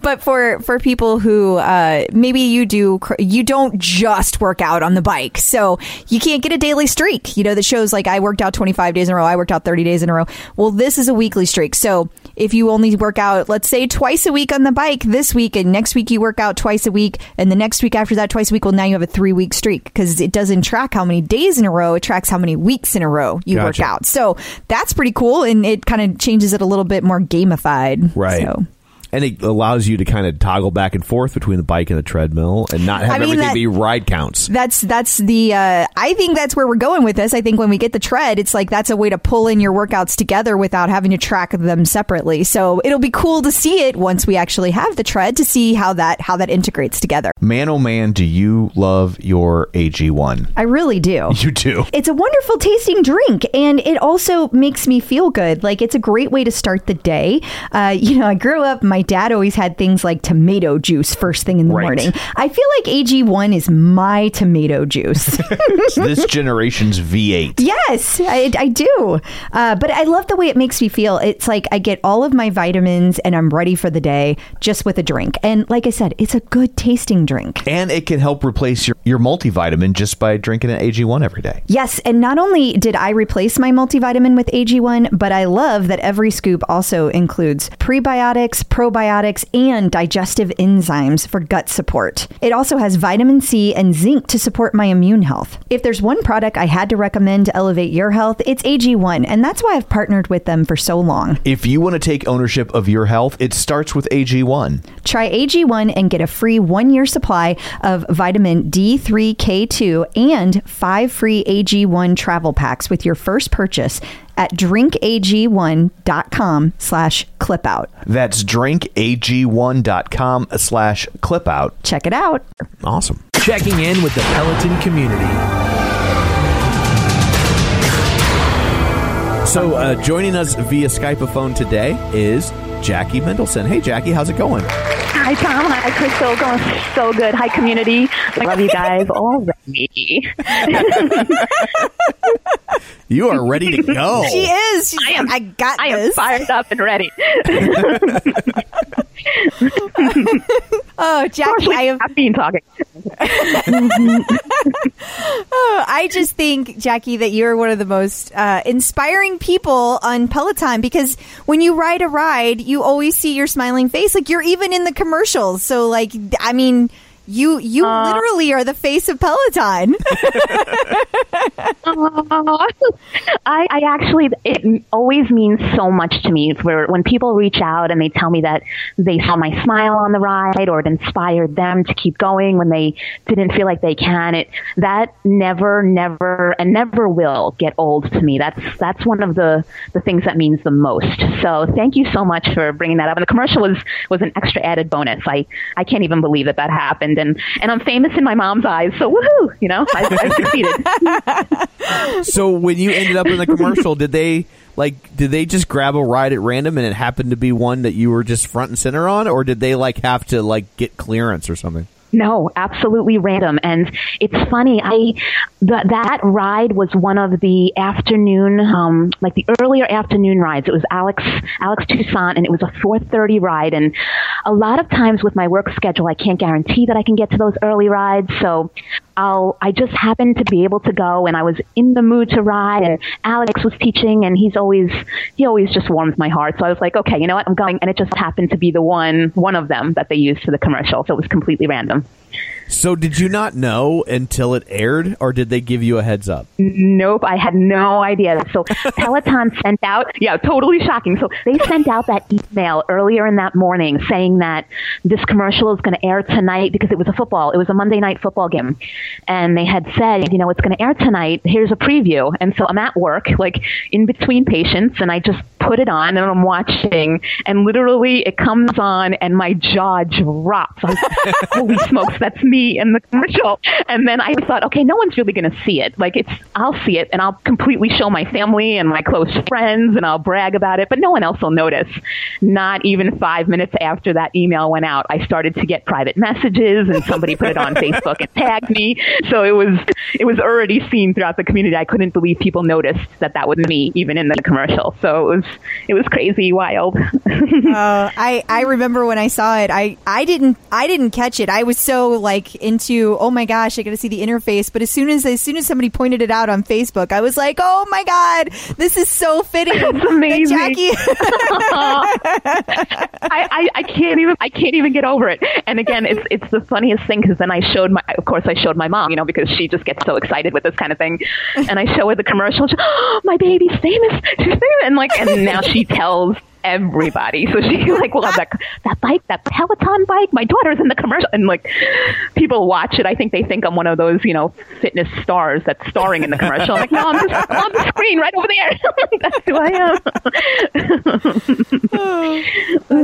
but for for people who uh, maybe you do, you don't just work out on the bike, so you can't get a daily streak. You know that shows like I worked out 25 days in a row, I worked out 30 days in a row. Well, this is a weekly streak, so if you only work out, let's say twice a week on the bike this week, and next week you work out twice a week, and the next week after that twice a week, well, now you have a three week streak because it doesn't track how many days in a row; it tracks how many weeks in a row you work out. So that's pretty cool, and it kind of changes it a little bit more gamified. right. So. And it allows you to kind of toggle back and forth between the bike and the treadmill and not have I mean, everything that- be ride counts. That's that's the uh, I think that's where we're going with this. I think when we get the tread, it's like that's a way to pull in your workouts together without having to track them separately. So it'll be cool to see it once we actually have the tread to see how that how that integrates together. Man, oh man, do you love your AG1? I really do. You do. It's a wonderful tasting drink, and it also makes me feel good. Like it's a great way to start the day. Uh, you know, I grew up. My dad always had things like tomato juice first thing in the Right. morning. I feel like AG1 is my tomato juice. This generation's V8. Yes, I, I do. Uh, but I love the way it makes me feel. It's like I get all of my vitamins and I'm ready for the day just with a drink. And like I said, it's a good tasting drink. And it can help replace your, your multivitamin just by drinking an AG1 every day. Yes, and not only did I replace my multivitamin with AG1, but I love that every scoop also includes prebiotics, probiotics, and digestive enzymes for gut support. It also has vitamin C and zinc to support my immune health. If there's one product I had to recommend to elevate your health, it's AG1, and that's why I've partnered with them for so long. If you want to take ownership of your health, it starts with AG1. Try AG1 and get a free one year supply of vitamin D3K2 and five free AG1 travel packs with your first purchase at drinkag1.com slash clipout. That's drinkag1.com slash clipout. Check it out. Awesome. Checking in with the Peloton community. So, uh, joining us via Skype a phone today is Jackie Mendelsohn. Hey, Jackie, how's it going? Hi, Tom. Hi, Crystal. Going so good. Hi, community. I love you guys already. You are ready to go. She is. She's I am. like, I got I am fired up and ready. Oh, Jackie, I have I've been talking. Oh, I just think, Jackie, that you're one of the most uh, inspiring people on Peloton because when you ride a ride, you always see your smiling face. Like you're even in the commercials. So, like, I mean, you you uh, literally are the face of Peloton. Oh, I, I actually, it always means so much to me for when people reach out and they tell me that they saw my smile on the ride or it inspired them to keep going when they didn't feel like they can. It that never, never, and never will get old to me. That's that's one of the the things that means the most. So thank you so much for bringing that up. And the commercial was was an extra added bonus. I I can't even believe that that happened. And and I'm famous in my mom's eyes. So woohoo! You know, I, I succeeded. So, when you ended up in the commercial, did they like did they just grab a ride at random and it happened to be one that you were just front and center on, or did they like have to like get clearance or something? No, absolutely random. And it's funny. I that that ride was one of the afternoon, um, like the earlier afternoon rides. It was Alex Alex Toussaint, and it was a 4:30 ride. And a lot of times with my work schedule, I can't guarantee that I can get to those early rides. So I'll I just happened to be able to go, and I was in the mood to ride. And Alex was teaching, and he's always he always just warms my heart. So I was like, okay, you know what, I'm going. And it just happened to be the one one of them that they used for the commercial. So it was completely random them. So did you not know until it aired, or did they give you a heads up? Nope, I had no idea. So Peloton sent out, yeah, totally shocking. So they sent out that email earlier in that morning saying that this commercial is going to air tonight because it was a football, it was a Monday night football game. And they had said, you know, it's going to air tonight. Here's a preview. And so I'm at work, like in between patients, and I just put it on and I'm watching, and literally it comes on and my jaw drops. Like, holy smokes, that's me in the commercial. And then I thought, okay, no one's really going to see it. Like it's, I'll see it and I'll completely show my family and my close friends and I'll brag about it, but no one else will notice. Not even five minutes after that email went out, I started to get private messages and somebody put it on Facebook and tagged me. So it was, it was already seen throughout the community. I couldn't believe people noticed that that was me, even in the commercial. So it was, it was crazy, wild. Oh, I I remember when I saw it. I I didn't I didn't catch it. I was so like into oh my gosh, I got to see the interface. But as soon as as soon as somebody pointed it out on Facebook, I was like, oh my god, this is so fitting. It's amazing. Jackie. I, I, I can't even I can't even get over it. And again, it's it's the funniest thing because then I showed my of course I showed my mom, you know, because she just gets so excited with this kind of thing. And I show her the commercial. She, oh, my baby's famous. She's famous. And like, and now she tells everybody. So she like, well, that that bike, that Peloton bike, my daughter's in the commercial, and like people watch it. I think they think I'm one of those, you know, fitness stars that's starring in the commercial. I'm like, no, I'm just on the screen right over there. that's who I am.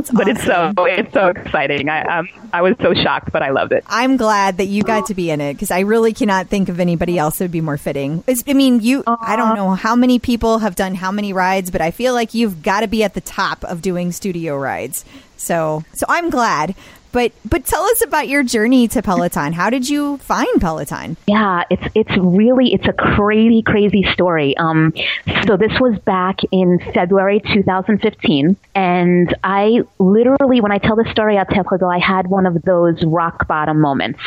but it's so it's so exciting. I um I was so shocked, but I loved it. I'm glad that you got to be in it because I really cannot think of anybody else that would be more fitting. It's, I mean, you. I don't know how many people have done how many rides, but I feel like you've got to be at the top of doing studio rides. So, so I'm glad. But but tell us about your journey to Peloton. How did you find Peloton? Yeah, it's it's really it's a crazy crazy story. Um, so this was back in February 2015, and I literally when I tell this story out Tekodo, I had one of those rock bottom moments.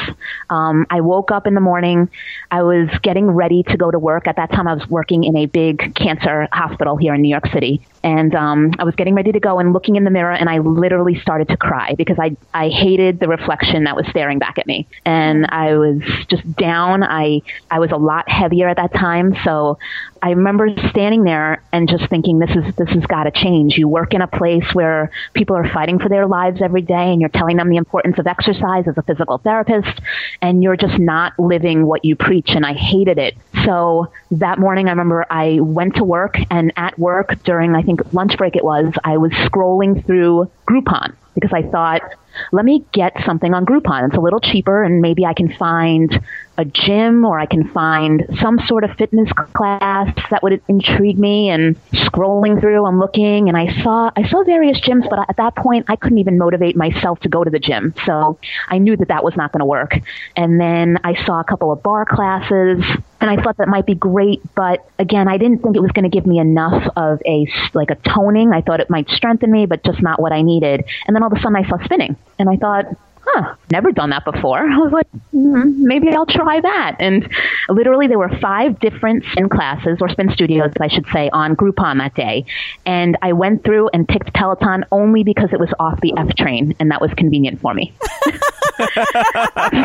Um, I woke up in the morning. I was getting ready to go to work. At that time, I was working in a big cancer hospital here in New York City, and um, I was getting ready to go and looking in the mirror, and I literally started to cry because I I hated the reflection that was staring back at me, and I was just down. I I was a lot heavier at that time, so I remember standing there and just thinking, this is this has got to change. You work in a place where people are fighting for their lives every day, and you're telling them the importance of exercise as a physical therapist, and you're just not living what you preach. And I hated it. So that morning, I remember I went to work, and at work during I think lunch break it was, I was scrolling through Groupon because I thought, let me get something on Groupon. It's a little cheaper, and maybe I can find a gym or I can find some sort of fitness class that would intrigue me. And scrolling through, I'm looking, and I saw I saw various gyms, but at that point, I couldn't even motivate myself to go to the gym. So I knew that that was not going to work. And then I saw a couple of bar classes, and I thought that might be great, but again, I didn't think it was going to give me enough of a like a toning. I thought it might strengthen me, but just not what I needed. And then all of a sudden, I saw spinning, and I thought, huh, never done that before. I was like, mm, maybe I'll try that. And literally, there were five different spin classes or spin studios, I should say, on Groupon that day. And I went through and picked Peloton only because it was off the F train, and that was convenient for me.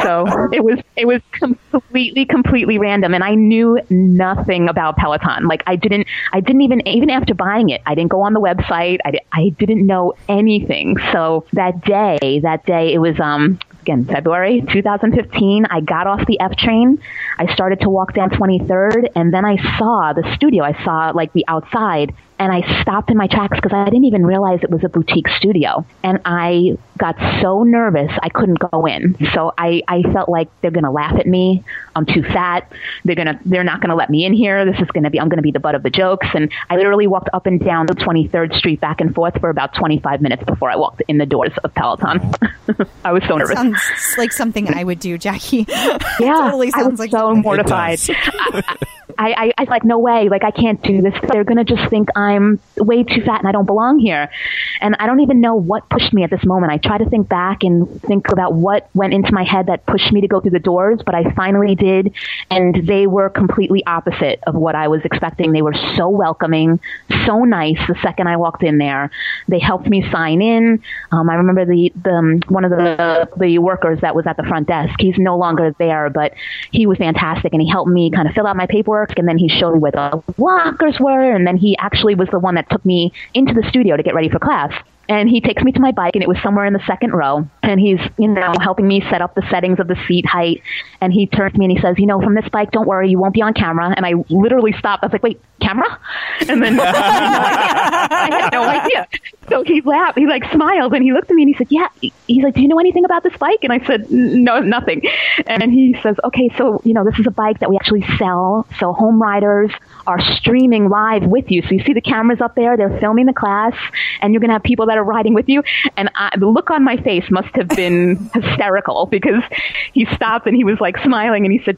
so it was it was completely completely random and I knew nothing about Peloton like I didn't I didn't even even after buying it I didn't go on the website I, I didn't know anything so that day that day it was um Um, again February 2015 I got off the F train. I started to walk down 23rd and then I saw the studio. I saw like the outside and I stopped in my tracks because I didn't even realize it was a boutique studio. And I got so nervous I couldn't go in. So I, I felt like they're gonna laugh at me. I'm too fat. They're gonna they're not gonna let me in here. This is gonna be I'm gonna be the butt of the jokes. And I literally walked up and down the 23rd Street back and forth for about 25 minutes before I walked in the doors of Peloton. I was so nervous. Sounds like something I would do, Jackie. Yeah, totally I sounds was like so something- mortified. I, I, I like, no way, like I can't do this. They're gonna just think I'm way too fat and I don't belong here. And I don't even know what pushed me at this moment. I try to think back and think about what went into my head that pushed me to go through the doors, but I finally did, and they were completely opposite of what I was expecting. They were so welcoming, so nice. The second I walked in there, they helped me sign in. Um, I remember the the um, one of the the workers that was at the front desk. He's no longer there, but he was fantastic, and he helped me kind of fill out my paperwork, and then he showed me where the lockers were, and then he actually was the one that took me into the studio to get ready for class. And he takes me to my bike, and it was somewhere in the second row. And he's, you know, helping me set up the settings of the seat height. And he turns to me and he says, "You know, from this bike, don't worry, you won't be on camera." And I literally stopped. I was like, "Wait, camera?" And then I had no idea. So he laughed. He like smiled and he looked at me and he said, "Yeah." He's like, "Do you know anything about this bike?" And I said, "No, nothing." And he says, "Okay, so you know, this is a bike that we actually sell. So home riders are streaming live with you. So you see the cameras up there. They're filming the class, and you're gonna have people that are riding with you." And I, the look on my face must have been hysterical because he stopped and he was like smiling and he said,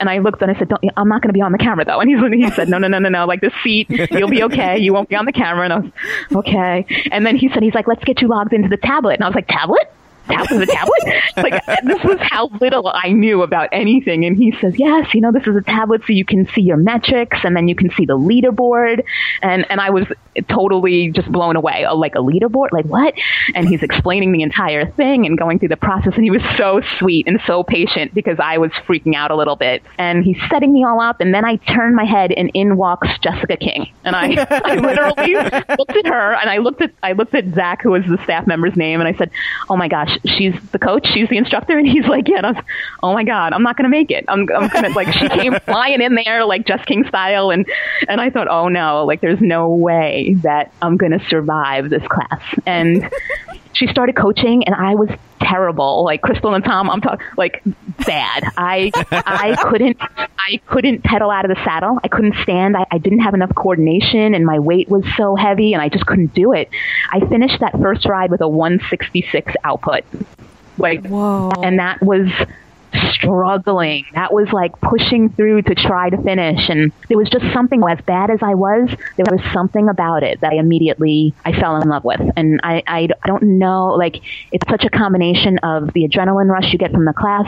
and I looked and I said, Don't, "I'm not going to be on the camera though." And he's, he said, "No, no, no, no, no. Like the seat, you'll be okay. You won't be on the camera." And I was okay. And then he said, "He's like, let's get you logged into the tablet." And I was like, "Tablet." Tablet, the tablet. Like this was how little I knew about anything. And he says, "Yes, you know, this is a tablet, so you can see your metrics, and then you can see the leaderboard." And and I was totally just blown away. Oh, like a leaderboard, like what? And he's explaining the entire thing and going through the process. And he was so sweet and so patient because I was freaking out a little bit. And he's setting me all up. And then I turn my head, and in walks Jessica King. And I, I literally looked at her, and I looked at I looked at Zach, who was the staff member's name, and I said, "Oh my gosh, she's the coach, she's the instructor." And he's like, "Yeah." I was, "Oh my god, I'm not going to make it. I'm, I'm to like." She came flying in there like Jess King style, and and I thought, "Oh no, like there's no way that I'm going to survive this class." And she started coaching, and I was terrible. Like Crystal and Tom, I'm talking like bad. I I couldn't I couldn't pedal out of the saddle. I couldn't stand. I, I didn't have enough coordination, and my weight was so heavy, and I just couldn't do it. I finished that first ride with a 166 output. Like, Whoa. and that was struggling. That was like pushing through to try to finish. And there was just something, as bad as I was, there was something about it that I immediately, I fell in love with. And I, I, don't know, like, it's such a combination of the adrenaline rush you get from the class.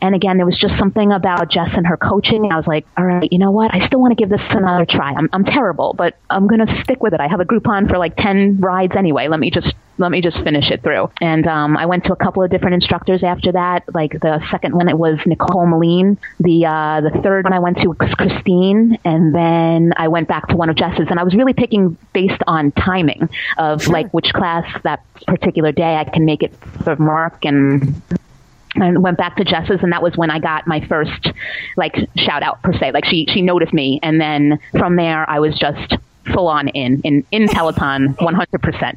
And again, there was just something about Jess and her coaching. I was like, all right, you know what? I still want to give this another try. I'm, I'm terrible, but I'm going to stick with it. I have a Groupon for like 10 rides anyway. Let me just let me just finish it through. And um, I went to a couple of different instructors after that. Like the second one, it was Nicole Moline. The uh, the third one I went to was Christine, and then I went back to one of Jess's. And I was really picking based on timing of like which class that particular day I can make it for Mark and and went back to Jess's and that was when I got my first like shout out per se. Like she she noticed me and then from there I was just full on in in in Peloton 100%.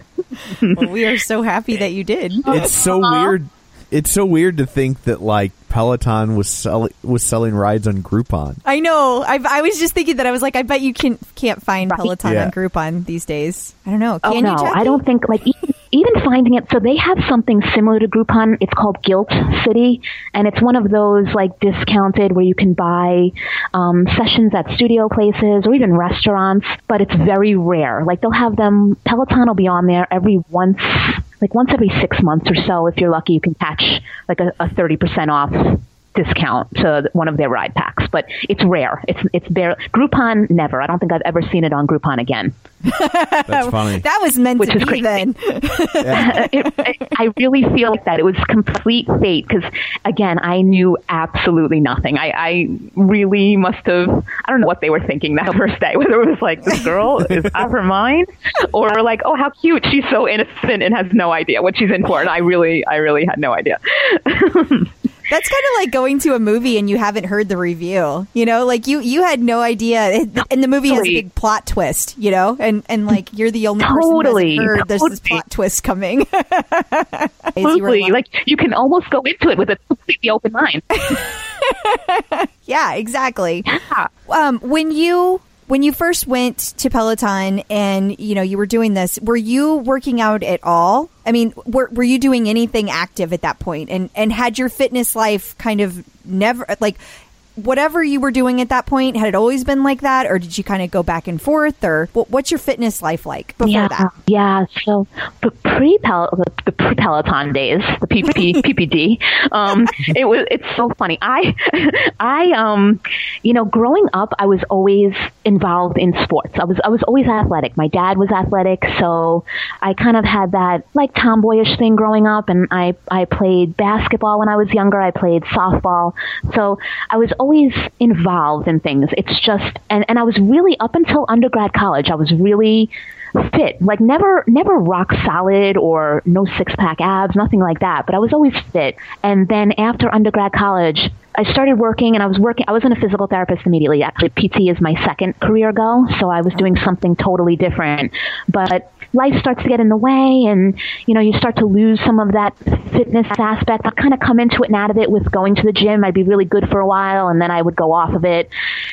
well, we are so happy that you did. Oh, it's so weird. It's so weird to think that like Peloton was selling was selling rides on Groupon. I know. I, I was just thinking that I was like, I bet you can can't find Peloton Yeah. on Groupon these days. I don't know. Can oh no, Jackie? I don't think like even, even finding it. So they have something similar to Groupon. It's called Gilt City, and it's one of those like discounted where you can buy um, sessions at studio places or even restaurants. But it's very rare. Like they'll have them. Peloton will be on there every once. Like once every six months or so, if you're lucky, you can catch like a, a 30% off discount to one of their ride packs, but it's rare. It's it's bare Groupon never. I don't think I've ever seen it on Groupon again. That's funny. That was meant Which to is be crazy. then. it, it, I really feel like that. It was complete fate because, again, I knew absolutely nothing. I, I really must have, I don't know what they were thinking that first day, whether it was like, this girl is out of her mind, or like, oh, how cute. She's so innocent and has no idea what she's in for. And I really, I really had no idea. That's kind of like going to a movie and you haven't heard the review. You know, like you you had no idea, and the movie has a big plot twist. You know, and and like you're the only Totally, person heard there's this plot twist coming. You Absolutely. like- Like, you can almost go into it with a completely open mind. yeah, exactly. Yeah. Um, when you when you first went to Peloton and you know you were doing this, were you working out at all? I mean, were were you doing anything active at that point? And and had your fitness life kind of never like whatever you were doing at that point, had it always been like that, or did you kind of go back and forth, or what, what's your fitness life like before yeah, that? Yeah, so the pre the pre Peloton days, the PP, PPD, um, it was it's so funny. I I um you know growing up, I was always involved in sports. I was I was always athletic. My dad was athletic, so I kind of had that like tomboyish thing growing up, and I I played basketball when I was younger. I played softball, so I was always involved in things. It's just and and I was really up until undergrad college. I was really fit like never never rock solid or no six pack abs nothing like that but i was always fit and then after undergrad college I started working and I was working I wasn't a physical therapist immediately. Actually PT is my second career goal, so I was doing something totally different. But life starts to get in the way and you know you start to lose some of that fitness aspect i'd kind of come into it and out of it with going to the gym. I'd be really good for a while and then i would go off of it.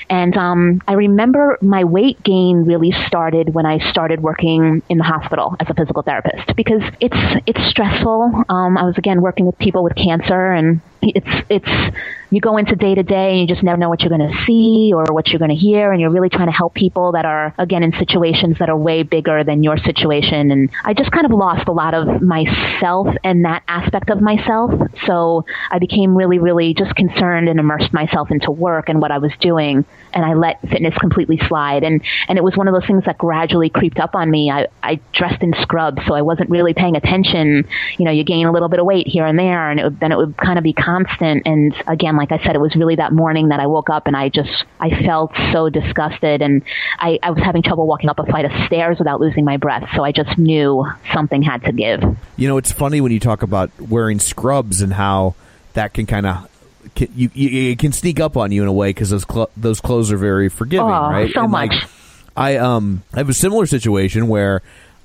And um, i remember my weight gain really started when i started working in the hospital as a physical therapist because it's it's stressful. Um, i was again working with people with cancer and it's it's you go into day to day and you just never know what you're going to see or what you're going to hear and you're really trying to help people that are again in situations that are way bigger than your situation and I just kind of lost a lot of myself and that aspect of myself. So I became really really just concerned and immersed myself into work and what I was doing and I let fitness completely slide and and it was one of those things that gradually creeped up on me. I I dressed in scrubs so I wasn't really paying attention. You know you gain a little bit of weight here and there and it would, then it would kind of be constant and again like I said, it was really that morning that I woke up and I just, I felt so disgusted and I, I was having trouble walking up a flight of stairs without losing my breath. So I just knew something had to give. You know, it's funny when you talk about wearing scrubs and how that can kind of you, you, it can sneak up on you in a way because those cl- those clothes are very forgiving, oh, right? So and much. Like, I um I have a similar situation where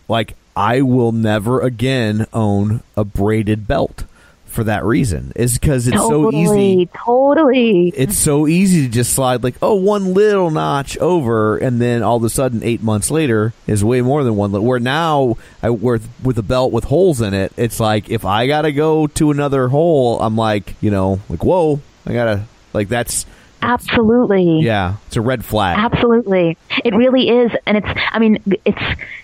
like I will never again own a braided belt for that reason. Is because it's totally, so easy. totally. It's so easy to just slide like oh one little notch over and then all of a sudden eight months later is way more than one where now I with with a belt with holes in it it's like if I gotta go to another hole I'm like you know like whoa I gotta like that's Absolutely. Yeah, it's a red flag. Absolutely. It really is. And it's, I mean, it's,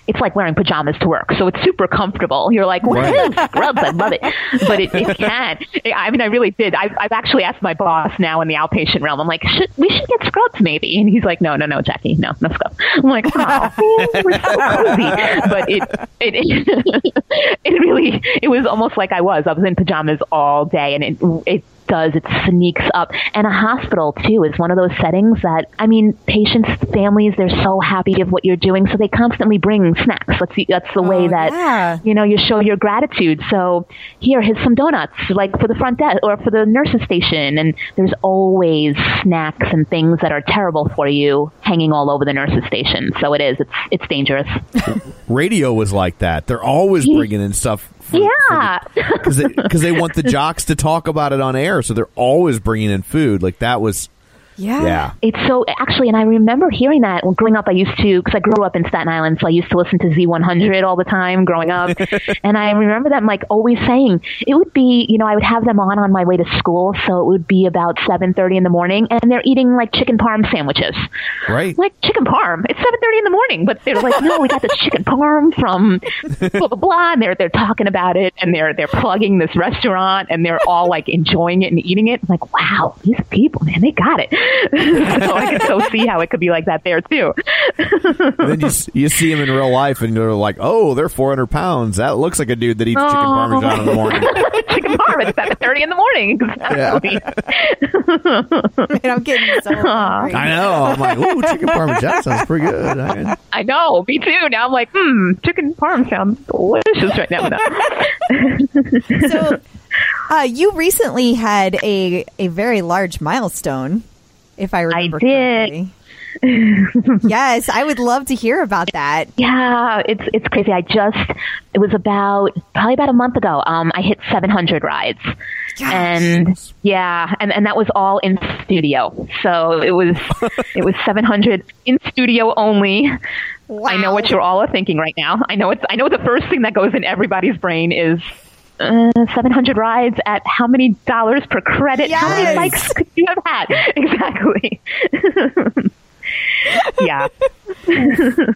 it's like wearing pajamas to work. So it's super comfortable. You're like, what Right. is scrubs? I love it. But it, it can. I mean, I really did. I've, I've actually asked my boss now in the outpatient realm. I'm like, should, we should get scrubs maybe. And he's like, no, no, no, Jackie, no, no scrubs. I'm like, oh, we're so cozy. But it, it, it really, it was almost like I was. I was in pajamas all day and it, it does. It sneaks up. And a hospital, too, is one of those settings that, I mean, patients, families, they're so happy of what you're doing. So they constantly bring snacks. That's the, that's the way Oh, that, yeah. you know, you show your gratitude. So here, here's some donuts, like for the front desk or for the nurse's station. And there's always snacks and things that are terrible for you hanging all over the nurse's station. So it is. It's, it's dangerous. Radio was like that. They're always bringing in stuff. Yeah. because they, 'cause they want the jocks to talk about it on air, so they're always bringing in food. Like that was, Yeah. yeah. It's so actually, and I remember hearing that when growing up. I used to because I grew up in Staten Island, so I used to listen to Z100 all the time growing up. and I remember them like always saying it would be, you know, I would have them on on my way to school, so it would be about 7:30 in the morning, and they're eating like chicken parm sandwiches. Right. Like chicken parm. It's 7:30 in the morning, but they're like, no, we got this chicken parm from blah blah blah. And they're they're talking about it, and they're they're plugging this restaurant, and they're all like enjoying it and eating it. I'm like, wow, these people, man, they got it. so I could so see how it could be like that there too. then you you see them in real life, and you're like, oh, they're 400 pounds. That looks like a dude that eats chicken Oh. parmesan in the morning. chicken parmesan at 7:30 in the morning. Exactly. Man, I'm getting so hungry. I know. I'm like, ooh, chicken parmesan sounds pretty good. I- I know, me too. Now I'm like, hmm, chicken parm sounds delicious right now. so uh, you recently had a a very large milestone if i remember did. correctly yes i would love to hear about that Yeah, it's it's crazy. I just it was about probably about a month ago. Um, I hit 700 rides, and yeah, and and that was all in studio. So it was it was 700 in studio only. I know what you're all are thinking right now. I know it's I know the first thing that goes in everybody's brain is uh, 700 rides at how many dollars per credit? How many Yes. bikes could you have had? Exactly. yeah.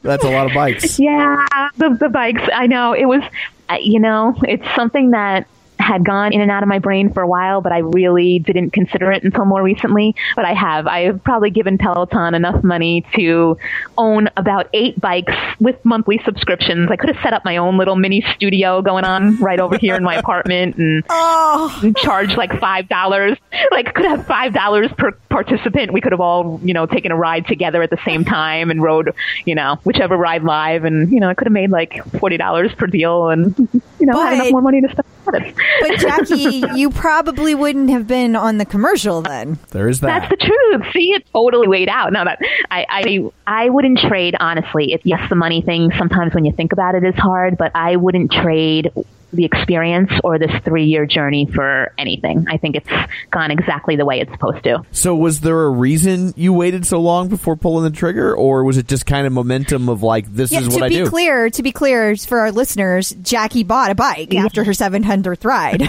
That's a lot of bikes. Yeah, the, the bikes. I know it was, uh, you know, it's something that had gone in and out of my brain for a while, but I really didn't consider it until more recently. But I have. I have probably given Peloton enough money to own about eight bikes with monthly subscriptions. I could have set up my own little mini studio going on right over here in my apartment and Oh, charge like five dollars. Like could have five dollars per participant. We could have all, you know, taken a ride together at the same time and rode, you know, whichever ride live and you know, I could have made like forty dollars per deal and you know, had enough more money to spend. But Jackie, you probably wouldn't have been on the commercial then. There is that. That's the truth. See, it totally weighed out. Now that I, I, I wouldn't trade honestly. It, yes, the money thing sometimes when you think about it is hard, but I wouldn't trade the experience or this three-year journey for anything. I think it's gone exactly the way it's supposed to. So was there a reason you waited so long before pulling the trigger, or was it just kind of momentum of like this Yeah, is what I do? to I be do? clear, to be clear for our listeners, Jackie bought a bike after her 700th ride.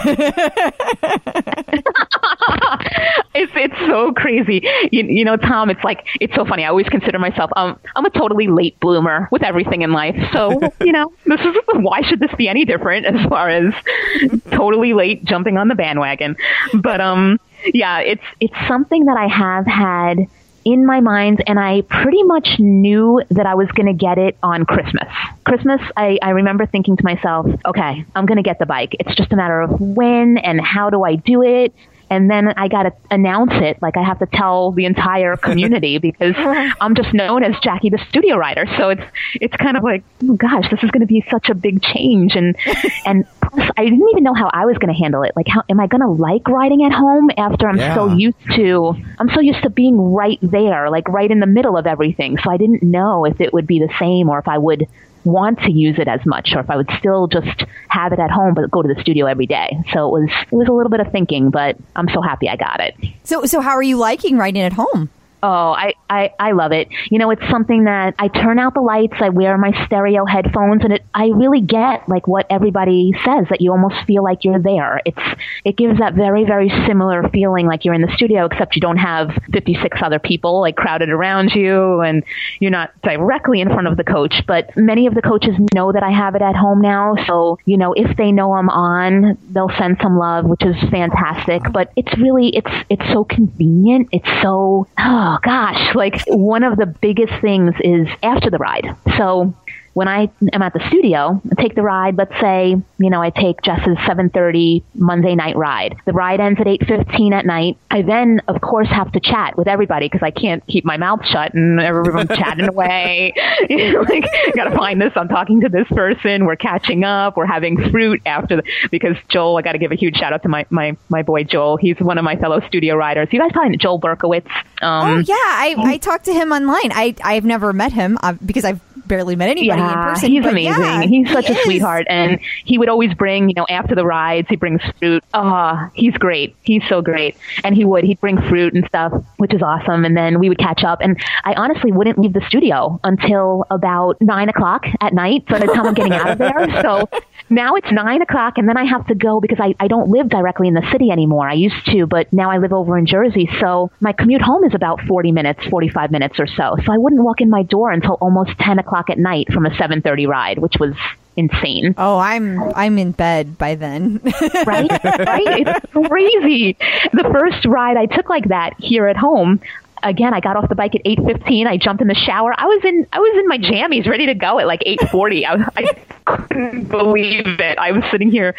it's it's so crazy. You, you know, Tom, it's like it's so funny. I always consider myself um I'm a totally late bloomer with everything in life. So, you know, this is why should this be any different as far as totally late jumping on the bandwagon. But um yeah, it's it's something that I have had in my mind and I pretty much knew that I was going to get it on Christmas. Christmas, I, I remember thinking to myself, okay, I'm going to get the bike. It's just a matter of when and how do I do it? And then I got to announce it. Like I have to tell the entire community because I'm just known as Jackie the studio writer. So it's, it's kind of like, oh gosh, this is going to be such a big change. And, and plus I didn't even know how I was going to handle it. Like how, am I going to like writing at home after I'm so used to, I'm so used to being right there, like right in the middle of everything. So I didn't know if it would be the same or if I would want to use it as much or if I would still just have it at home but go to the studio every day. So it was it was a little bit of thinking, but I'm so happy I got it. so, so how are you liking writing at home? Oh, I, I, I love it. You know, it's something that I turn out the lights, I wear my stereo headphones, and it, I really get like what everybody says that you almost feel like you're there. It's, it gives that very, very similar feeling like you're in the studio, except you don't have 56 other people like crowded around you and you're not directly in front of the coach. But many of the coaches know that I have it at home now. So, you know, if they know I'm on, they'll send some love, which is fantastic. But it's really, it's, it's so convenient. It's so, ah, oh gosh, like one of the biggest things is after the ride. So when I am at the studio, I take the ride. Let's say, you know, I take Jess's 7:30 Monday night ride. The ride ends at 8:15 at night. I then, of course, have to chat with everybody because I can't keep my mouth shut and everyone's chatting away. You know, like, gotta find this. I'm talking to this person. We're catching up. We're having fruit after the, because Joel. I got to give a huge shout out to my my my boy Joel. He's one of my fellow studio riders. You guys probably know Joel Berkowitz. Um, oh yeah, I, I talked to him online. I I've never met him uh, because I've barely met anybody in person. He's amazing. yeah, he's such he a is. sweetheart, and he would always bring, you know, after the rides, he brings fruit. Ah, he's great. He's so great, and he would he'd bring fruit and stuff, which is awesome. And then we would catch up, and I honestly wouldn't leave the studio until about nine o'clock at night. By the time I'm getting out of there, so. Now it's nine o'clock, and then I have to go because I, I don't live directly in the city anymore. I used to, but now I live over in Jersey. So my commute home is about 40 minutes, 45 minutes or so. So I wouldn't walk in my door until almost 10 o'clock at night from a 7:30 ride, which was insane. Oh, I'm I'm in bed by then. right? right? It's crazy. The first ride I took like that here at home. Again, I got off the bike at eight fifteen. I jumped in the shower. I was in I was in my jammies, ready to go at like eight forty. I, I couldn't believe it. I was sitting here,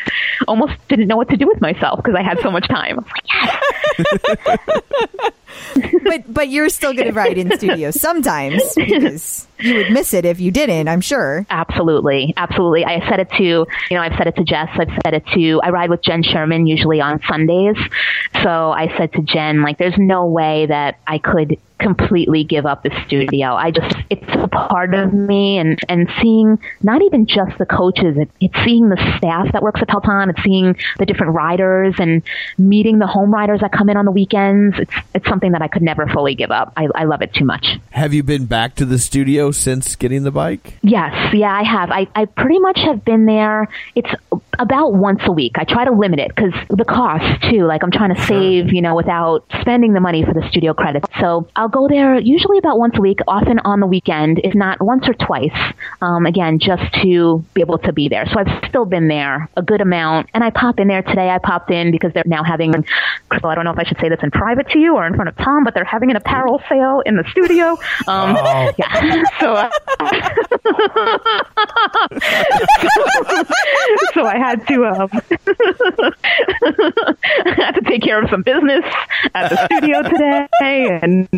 almost didn't know what to do with myself because I had so much time. Like, yes, but but you're still going to ride in studio sometimes because you would miss it if you didn't. I'm sure. Absolutely, absolutely. I said it to you know I've said it to Jess. I've said it to I ride with Jenn Sherman usually on Sundays. So I said to Jen like, there's no way that I could completely give up the studio. I just it's a part of me and and seeing not even just the coaches, it, it's seeing the staff that works at Peloton, it's seeing the different riders and meeting the home riders that come in on the weekends. It's it's something that I could never fully give up. I, I love it too much. Have you been back to the studio since getting the bike? Yes, yeah, I have. I, I pretty much have been there. It's about once a week. I try to limit it because the cost too. Like I'm trying to save, you know, without spending the money for the studio credits. So I'll go there usually about once a week, often on the weekend, if not once or twice. Um, again, just to be able to be there. So I've still been there a good amount, and I pop in there today. I popped in because they're now having. Well, I don't know if I should say this in private to you or in front of Tom, but they're having an apparel sale in the studio. Um, Oh. Yeah. So. Uh, so I had to um, I had to take care of some business at the studio today, and,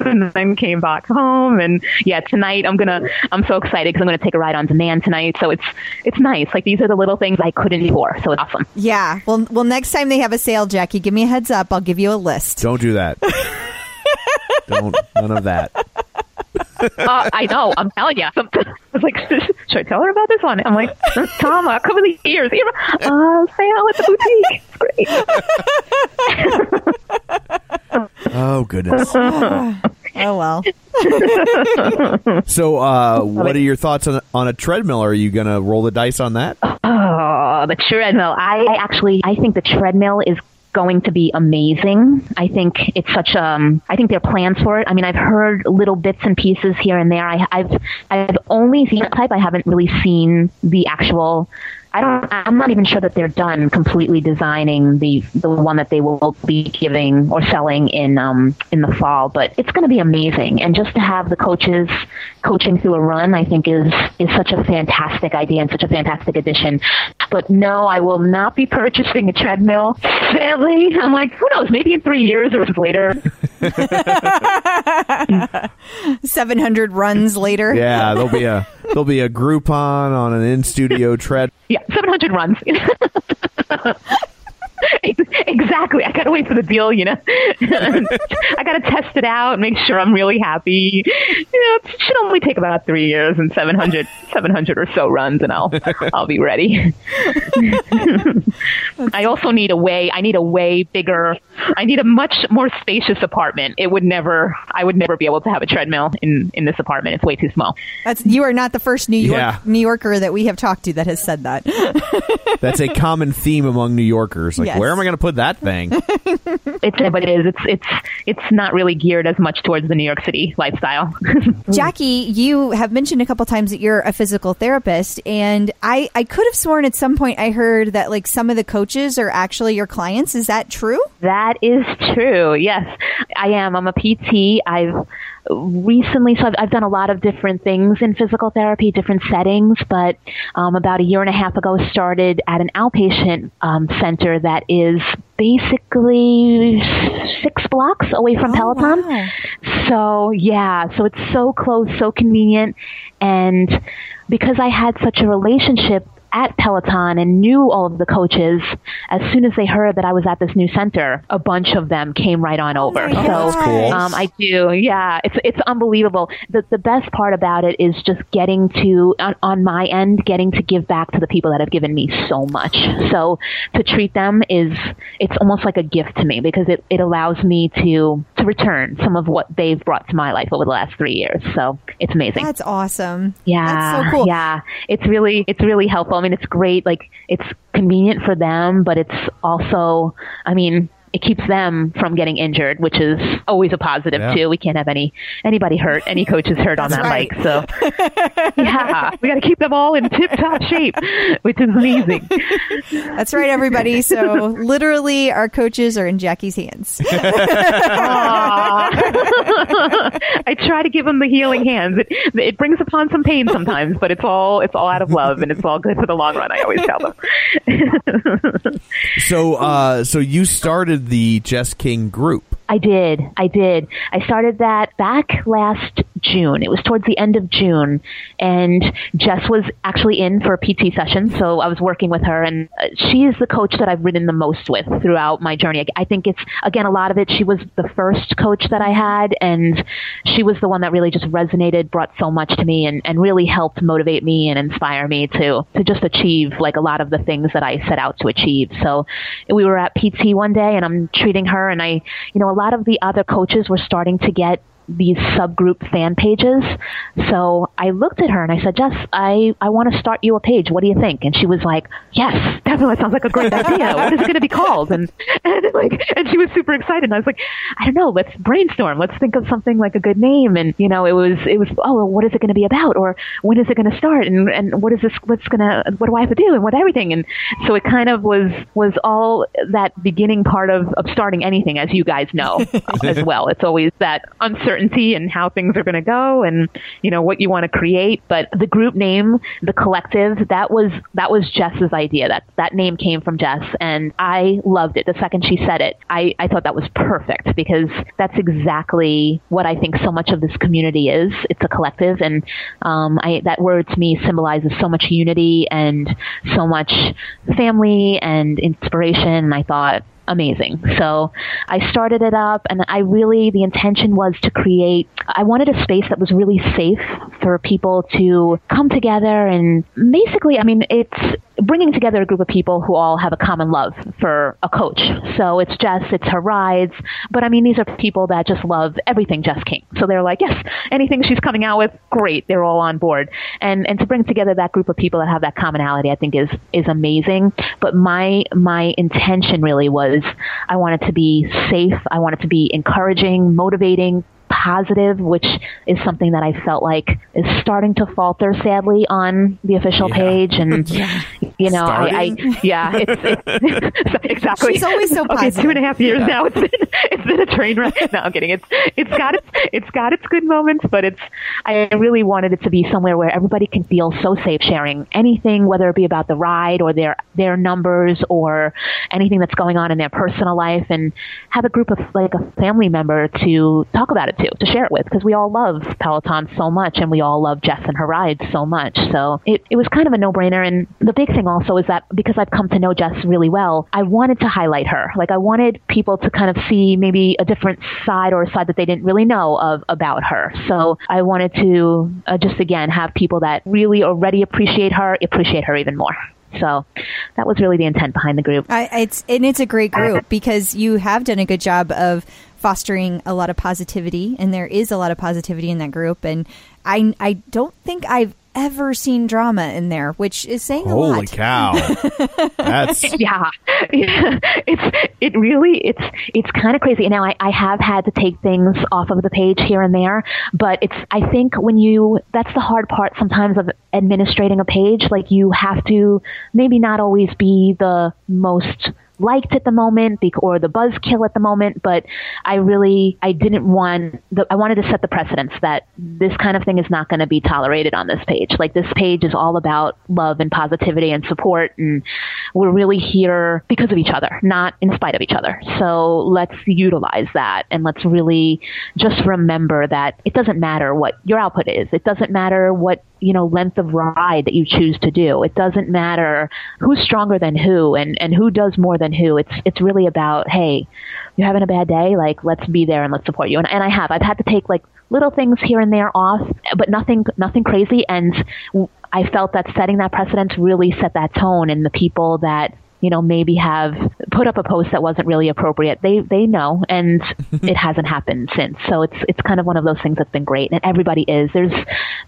and then came back home. And yeah, tonight I'm gonna I'm so excited because I'm gonna take a ride on demand tonight. So it's it's nice. Like these are the little things I couldn't before. So it's awesome. Yeah. Well, well, next time they have a sale, Jackie, give me a heads up. I'll give you a list. Don't do that. Don't none of that. uh, I know. I'm telling you. I was like, should I tell her about this one? I'm like, Tom, uh, cover the ears. Uh, sale at the boutique. It's great. Oh goodness. oh well. So, uh, what are your thoughts on on a treadmill? Are you gonna roll the dice on that? Oh, the treadmill. I actually, I think the treadmill is going to be amazing. I think it's such um I think there are plans for it. I mean, I've heard little bits and pieces here and there. I, I've I've only seen a type. I haven't really seen the actual. I don't. I'm not even sure that they're done completely designing the the one that they will be giving or selling in um in the fall. But it's going to be amazing, and just to have the coaches coaching through a run, I think is is such a fantastic idea and such a fantastic addition. But no, I will not be purchasing a treadmill. Sadly, I'm like, who knows? Maybe in three years or later. 700 runs later. Yeah, there'll be a there'll be a Groupon on an in studio tread. Yeah, 700 runs. exactly. I gotta wait for the deal, you know. I gotta test it out, make sure I'm really happy. You know, it should only take about three years and 700, 700 or so runs, and I'll I'll be ready. I also need a way. I need a way bigger. I need a much more spacious apartment. It would never. I would never be able to have a treadmill in in this apartment. It's way too small. That's you are not the first New York Yeah. New Yorker that we have talked to that has said that. That's a common theme among New Yorkers. Like, Yes. where am I going to put that thing? It's but it is. It's it's it's not really geared as much towards the New York City lifestyle. Jackie, you have mentioned a couple times that you're a physical therapist, and I, I could have sworn at some point I heard that like some of the coaches are actually your clients. Is that true? That is true. Yes, I am. I'm a PT. I've recently, so I've, I've done a lot of different things in physical therapy, different settings, but um, about a year and a half ago, started at an outpatient um, center that is basically six blocks away from Peloton. So yeah, so it's so close, so convenient, and because I had such a relationship at Peloton and knew all of the coaches, as soon as they heard that I was at this new center, a bunch of them came right on over. so cool. um, I do, yeah, it's it's unbelievable. The the best part about it is just getting to on, on my end, getting to give back to the people that have given me so much. So to treat them is it's almost like a gift to me because it, it allows me to to return some of what they've brought to my life over the last three years. So it's amazing. That's awesome. Yeah. That's so cool. Yeah. It's really it's really helpful. I mean, it's great. Like it's convenient for them, but it's also I mean, it keeps them from getting injured, which is always a positive Yeah. too. We can't have any anybody hurt, any coaches hurt on that right. bike. So yeah, we got to keep them all in tip top shape, which is amazing. That's right, everybody. So literally, our coaches are in Jackie's hands. I try to give them the healing hands. It, it brings upon some pain sometimes, but it's all it's all out of love and it's all good for the long run. I always tell them. so, uh, so you started the Jess King group. I did. I did. I started that back last June. It was towards the end of June, and Jess was actually in for a PT session, so I was working with her, and uh, she is the coach that I've ridden the most with throughout my journey. I think it's again a lot of it. She was the first coach that I had, and she was the one that really just resonated, brought so much to me, and, and really helped motivate me and inspire me to to just achieve like a lot of the things that I set out to achieve. So we were at PT one day, and I'm treating her, and I, you know, a lot of the other coaches were starting to get these subgroup fan pages. So I looked at her and I said, Jess, I, I want to start you a page. What do you think? And she was like, Yes, definitely sounds like a great idea. What is it going to be called? And, and like, and she was super excited. And I was like, I don't know. Let's brainstorm. Let's think of something like a good name. And you know, it was it was oh, well, what is it going to be about? Or when is it going to start? And and what is this? What's gonna? What do I have to do? And what everything? And so it kind of was was all that beginning part of of starting anything, as you guys know as well. It's always that uncertainty and how things are going to go, and you know what you want to create. But the group name, the collective, that was that was Jess's idea. That that name came from Jess, and I loved it. The second she said it, I I thought that was perfect because that's exactly what I think so much of this community is. It's a collective, and um, I, that word to me symbolizes so much unity and so much family and inspiration. And I thought, amazing. So I started it up and I really, the intention was to create, I wanted a space that was really safe for people to come together and basically, I mean, it's bringing together a group of people who all have a common love for a coach. So it's Jess, it's her rides, but I mean, these are people that just love everything Jess King. So they're like, yes, anything she's coming out with, great. They're all on board. And, and to bring together that group of people that have that commonality, I think is, is amazing. But my, my intention really was I wanted to be safe. I wanted to be encouraging, motivating, positive, which is something that I felt like is starting to falter sadly on the official Yeah. page. And you know, I, I yeah, it's, it's exactly. She's always so Okay, positive. two and a half years Yeah. now. It's been it's been a train wreck. No, I'm kidding. It's it's got its it's got its good moments, but it's I really wanted it to be somewhere where everybody can feel so safe sharing anything, whether it be about the ride or their their numbers or anything that's going on in their personal life, and have a group of like a family member to talk about it to, to share it with, because we all love Peloton so much, and we all love Jess and her rides so much. So it it was kind of a no brainer. And the big thing also is that because I've come to know Jess really well, I wanted to highlight her. Like I wanted people to kind of see maybe a different side or a side that they didn't really know of about her. So I wanted to uh, just again have people that really already appreciate her appreciate her even more. So that was really the intent behind the group. I, it's and it's a great group because you have done a good job of fostering a lot of positivity, and there is a lot of positivity in that group. And I I don't think I've ever seen drama in there, which is saying a Holy lot. cow! That's yeah, it's it really it's it's kind of crazy. Now I, I have had to take things off of the page here and there, but it's I think when you that's the hard part sometimes of administrating a page. Like you have to maybe not always be the most liked at the moment or the buzzkill at the moment, but I really I didn't want the, I wanted to set the precedence that this kind of thing is not going to be tolerated on this page. Like this page is all about love and positivity and support, and we're really here because of each other, not in spite of each other. So let's utilize that and let's really just remember that it doesn't matter what your output is. It doesn't matter what you know length of ride that you choose to do. It doesn't matter who's stronger than who and and who does more than who. It's it's really about hey, you're having a bad day, like let's be there and let's support you. And and I have I've had to take like little things here and there off, but nothing nothing crazy. And I felt that setting that precedent really set that tone, and the people that you know maybe have put up a post that wasn't really appropriate. They they know and it hasn't happened since. So it's it's kind of one of those things that's been great and everybody is. There's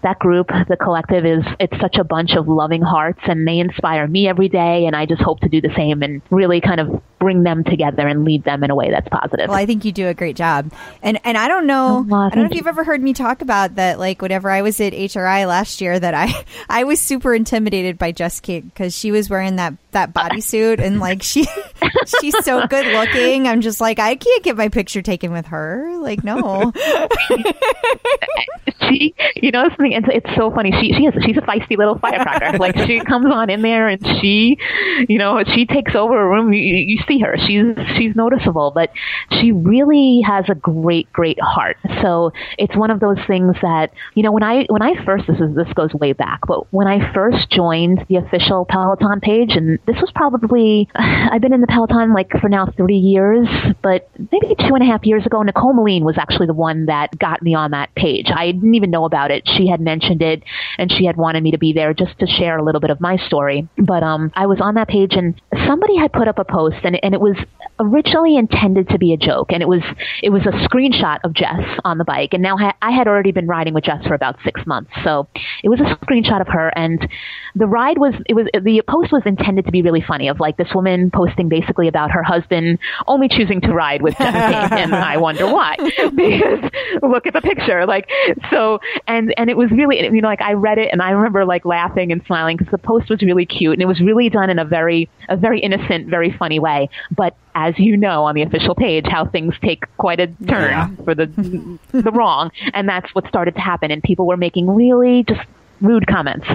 that group the collective is it's such a bunch of loving hearts and they inspire me every day and I just hope to do the same and really kind of bring them together and lead them in a way that's positive. Well, I think you do a great job, and and I don't know, Oh, I don't know if you've ever heard me talk about that. Like whenever I was at HRI last year, that I I was super intimidated by Jess King because she was wearing that that bodysuit and like she she's so good looking. I'm just like I can't get my picture taken with her. Like no, she, you know, something. It's, it's so funny. She, she is, she's a feisty little firecracker. like she comes on in there and she, you know, she takes over a room. You, you you see her. She's, she's noticeable, but she really has a great, great heart. So it's one of those things that, you know, when I, when I first, this is, this goes way back, but when I first joined the official Peloton page, and this was probably, I've been in the Peloton like for now three years, but maybe two and a half years ago, Nicole Moline was actually the one that got me on that page. I didn't even know about it. She had mentioned it and she had wanted me to be there just to share a little bit of my story. But um, I was on that page and somebody had put up a post and, and it was originally intended to be a joke, and it was it was a screenshot of Jess on the bike. And now I had already been riding with Jess for about six months, so it was a screenshot of her. And the ride was it was the post was intended to be really funny, of like this woman posting basically about her husband only choosing to ride with King, and I wonder why because look at the picture, like so, and and it was really you know like I read it and I remember like laughing and smiling because the post was really cute and it was really done in a very a very innocent, very funny way, but as you know on the official page how things take quite a turn Yeah. for the the wrong and that's what started to happen and people were making really just rude comments.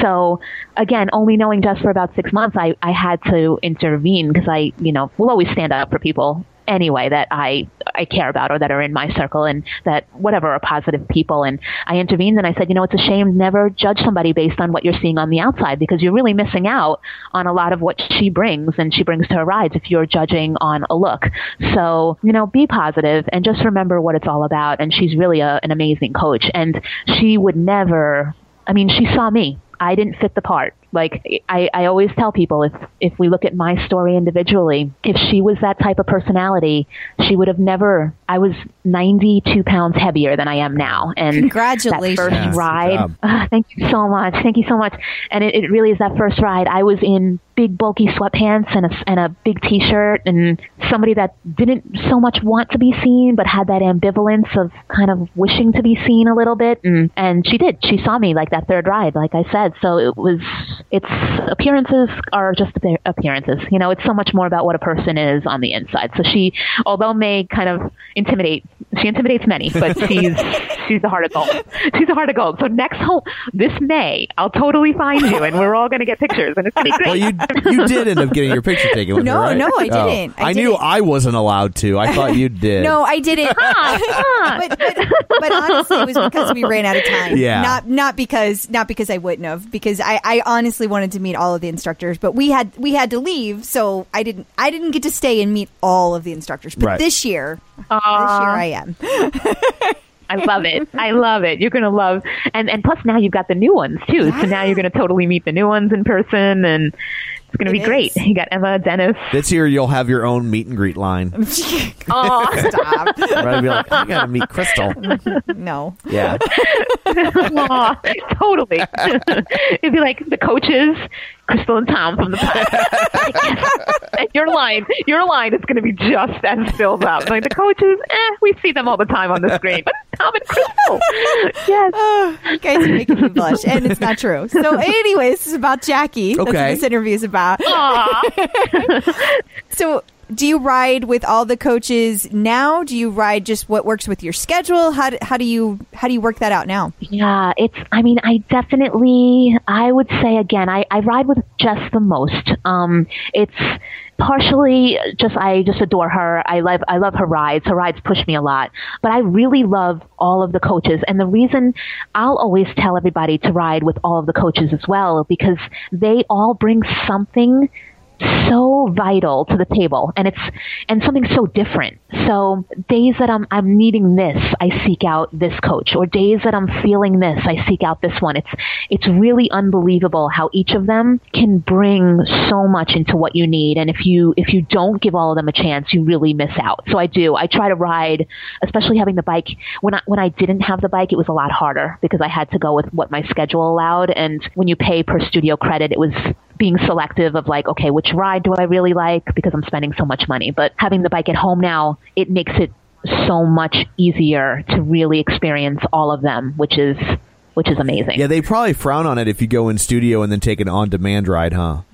So again only knowing just for about six months i i had to intervene because i you know will always stand up for people anyway that i i care about or that are in my circle and that whatever are positive people. And i intervened and i said you know it's a shame. Never judge somebody based on what you're seeing on the outside because you're really missing out on a lot of what she brings and she brings to her rides if you're judging on a look. So you know be positive and just remember what it's all about. And she's really a, an amazing coach. And she would never I mean, she saw me. I didn't fit the part. Like I, I always tell people, if if we look at my story individually, if she was that type of personality, she would have never. I was 92 pounds heavier than I am now, and Congratulations. That first good ride. job. ah, thank you so much. Thank you so much. And it, it really is that first ride. I was in big bulky sweatpants and a and a big t-shirt, and somebody that didn't so much want to be seen, but had that ambivalence of kind of wishing to be seen a little bit. And and she did. She saw me like that third ride, like I said. So it was. It's appearances are just appear- appearances. You know, it's so much more about what a person is on the inside. So she, although may kind of intimidate, she intimidates many, but she's she's a heart of gold. She's a heart of gold. So next home this May, I'll totally find you, and we're all going to get pictures, and it's going to be great. Well, you you did end up getting your picture taken with No, her, right? no, I Oh. didn't. I I, knew I wasn't allowed to. I thought you did. No, I didn't. but, but, but honestly, it was because we ran out of time. Yeah. Not not because not because I wouldn't have. Because I, I honestly wanted to meet all of the instructors, but we had we had to leave, so I didn't I didn't get to stay and meet all of the instructors. But Right. this year, this year I am. I love it. I love it. You're going to love, and and plus now you've got the new ones too. So now you're going to totally meet the new ones in person, and it's going to be It great. You got Emma, Denis. This year you'll have your own meet and greet line. Oh, stop! Right? Be like, I gotta meet Crystal. no. Yeah. Aw, totally. It'd be like the coaches, Crystal and Tom from the and your line, your line is going to be just as filled up. Like the coaches, eh, we see them all the time on the screen, but Tom and Crystal, yes. you guys are making me blush, and it's not true. So, anyway, this is about Jackie. That's what this interview is about. so, do you ride with all the coaches now? Do you ride just what works with your schedule? How do, how do you how do you work that out now? Yeah, it's, I mean, I definitely, I would say again, I, I ride with Jess the most. Um, it's partially just, I just adore her. I love, I love her rides. Her rides push me a lot, but I really love all of the coaches. And the reason I'll always tell everybody to ride with all of the coaches as well, because they all bring something so vital to the table and it's and something so different. So days that i'm i'm needing this i seek out this coach or days that i'm feeling this i seek out this one. It's it's really unbelievable how each of them can bring so much into what you need and if you if you don't give all of them a chance you really miss out. So i do. I try to ride especially having the bike. When i when i didn't have the bike it was a lot harder because i had to go with what my schedule allowed and when you pay per studio credit it was being selective of like, okay, which ride do I really like because I'm spending so much money. But having the bike at home now, it makes it so much easier to really experience all of them, which is which is amazing. Yeah, they probably frown on it if you go in studio and then take an on-demand ride, huh?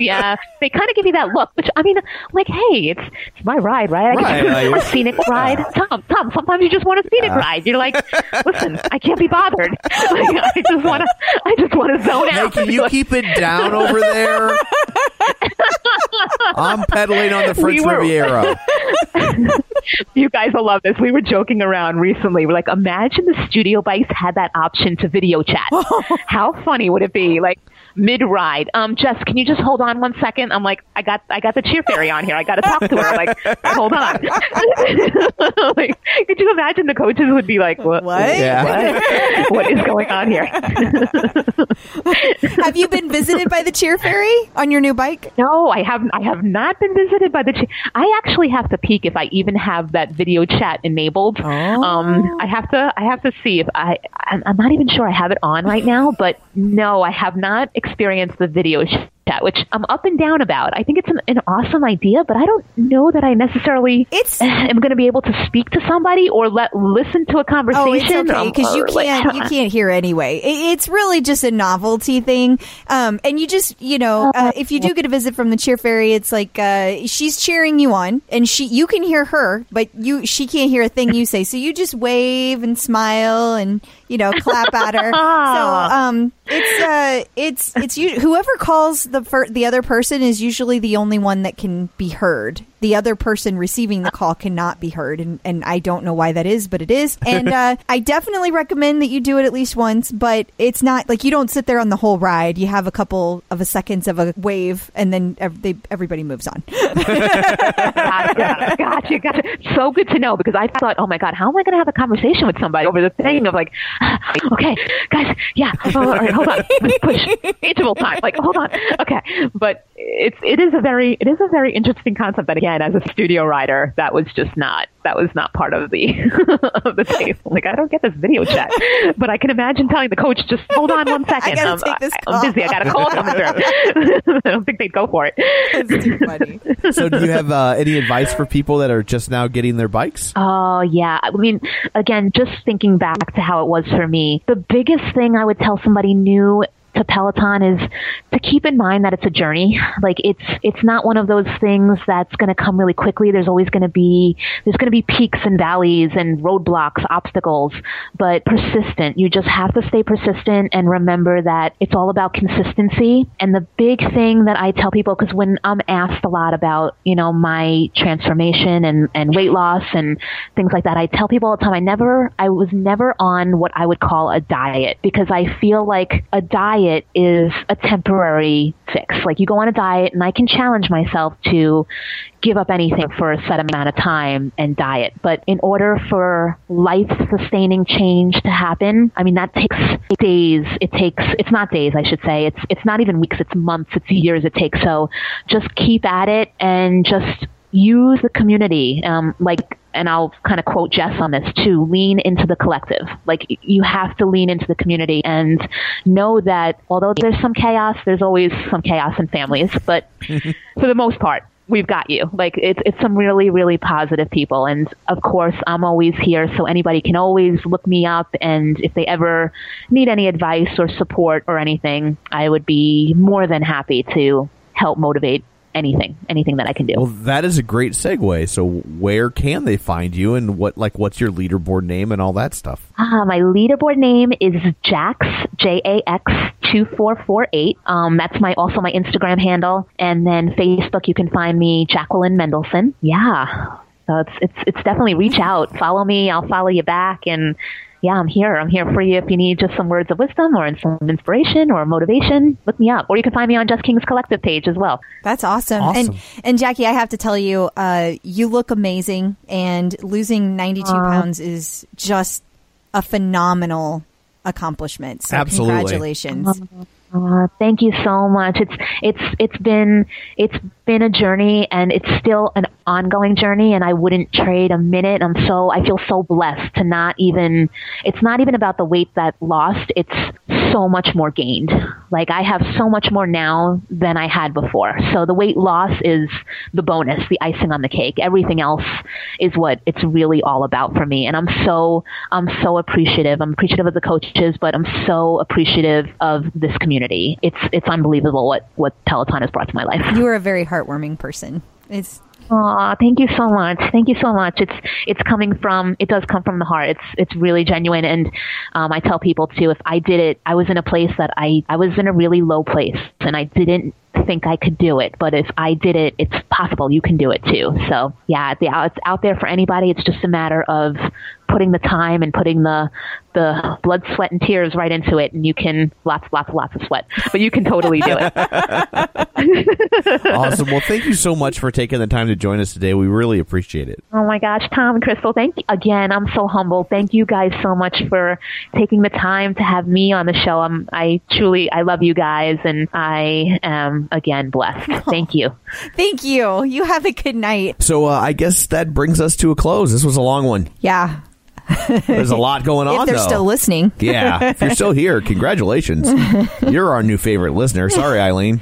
yeah, they kind of give you that look, which I mean, like, hey, it's it's my ride, right? I Right, get like- a scenic ride. Tom, Tom, sometimes you just want a scenic Yeah. ride. You're like, listen, I can't be bothered. Like, I just want to, I just want to zone out. Hey, out. can you keep it down over there? I'm pedaling on the French We Riviera. you guys will love this. We were joking around recently. We're like, imagine the studio bikes had that option to video chat. How funny would it be? Like, mid ride. Um, Jess, can you just hold on one second? I'm like, I got I got the cheer fairy on here. I got to talk to her. I'm Like, hold on. like, could you imagine the coaches would be like, what? What? Yeah. What, what is going on here? Have you been visited by the cheer fairy on your new bike? No, I haven't. I have not been visited by the. Ch- I actually have to peek if I even have that video chat enabled. Um, I have to. I have to see if I. I'm, I'm not even sure I have it on right now, but no, I have not experienced the video chat, which I'm up and down about. I think it's an, an awesome idea, but I don't know that I necessarily It's- am going to be able to speak to somebody or let listen to a conversation. Oh, it's okay because you can't you can't hear anyway. It, it's really just a novelty thing, um, and you just you know uh, if you do get a visit from the cheer fairy, it's like uh, she's cheering you on, and she you can hear her, but you she can't hear a thing you say. So you just wave and smile and you know clap at her. so um, it's uh, it's it's you, whoever calls the fir- the other person is usually the only one that can be heard. The other person receiving the call cannot be heard, and, and I don't know why that is, but it is. And uh, I definitely recommend that you do it at least once. But it's not like you don't sit there on the whole ride. You have a couple of a seconds of a wave, and then ev- they, everybody moves on. gotcha, gotcha, gotcha. So good to know because I thought, oh my god, how am I going to have a conversation with somebody over the thing of like, okay, guys, yeah, oh, all right, hold on, push interval time, like, hold on, okay. But it's it is a very it is a very interesting concept. But again, as a studio writer, that was just not that was not part of the of the tape. Like, I don't get this video chat, but I can imagine telling the coach, just hold on one second, gotta um, take this I'm call. busy, I got a call coming through. I don't think they'd go for it. it's too funny. so, do you have uh, any advice for people that are just now getting their bikes? Oh, yeah. I mean, again, just thinking back to how it was for me, the biggest thing I would tell somebody new to Peloton is to keep in mind that it's a journey. Like it's it's not one of those things that's going to come really quickly. There's always going to be there's going to be peaks and valleys and roadblocks, obstacles, but persistent. You just have to stay persistent and remember that it's all about consistency. And the big thing that I tell people cuz when I'm asked a lot about, you know, my transformation and and weight loss and things like that, I tell people all the time I never I was never on what I would call a diet because I feel like a diet is a temporary fix. Like you go on a diet and I can challenge myself to give up anything for a set amount of time and diet. But in order for life sustaining change to happen, I mean that takes days. It takes it's not days, I should say. It's it's not even weeks, it's months, it's years it takes. So just keep at it and just use the community. Um, like and I'll kind of quote Jess on this too, lean into the collective. Like you have to lean into the community and know that although there's some chaos, there's always some chaos in families, but for the most part, we've got you. Like it's it's some really really positive people, and of course I'm always here, so anybody can always look me up, and if they ever need any advice or support or anything, I would be more than happy to help motivate anything anything that I can do. Well, that is a great segue. So, where can they find you, and what like what's your leaderboard name and all that stuff? Uh, my leaderboard name is Jax J A X two four four eight. Um, that's my also my Instagram handle, and then Facebook you can find me Jacqueline Mendelsohn. Yeah, so it's it's it's definitely reach out, follow me, I'll follow you back, and yeah, I'm here. I'm here for you if you need just some words of wisdom or some inspiration or motivation. Look me up, or you can find me on Jess King's Collective page as well. That's awesome. Awesome. And and Jackie, I have to tell you, uh, you look amazing, and losing ninety two pounds is just a phenomenal accomplishment. So Absolutely. congratulations. Uh, thank you so much. It's it's it's been it's been a journey and it's still an ongoing journey and I wouldn't trade a minute. I'm so I feel so blessed to not even it's not even about the weight that lost. It's so much more gained. Like I have so much more now than I had before. So the weight loss is the bonus, the icing on the cake. Everything else is what it's really all about for me. And I'm so I'm so appreciative. I'm appreciative of the coaches, but I'm so appreciative of this community. It's it's unbelievable what what Peloton has brought to my life. You are a very heartwarming person. It's Aw, thank you so much. Thank you so much. It's it's coming from it does come from the heart. It's it's really genuine, and um, I tell people too. If I did it, I was in a place that I I was in a really low place, and I didn't think I could do it. But if I did it, it's possible you can do it too. So yeah, the, it's out there for anybody. It's just a matter of putting the time and putting the the blood, sweat, and tears right into it, and you can lots, lots, lots of sweat, but you can totally do it. awesome. Well, thank you so much for taking the time to join us today. We really appreciate it. Oh my gosh, Tom and Crystal, thank you again. I'm so humbled. Thank you guys so much for taking the time to have me on the show. I'm, I truly, I love you guys, and I am again blessed. Thank you. Thank you. You have a good night. So uh, I guess that brings us to a close. This was a long one. Yeah. There's a lot going on. if they're though. still listening. Yeah, if you're still here, congratulations. You're our new favorite listener. Sorry, Eileen.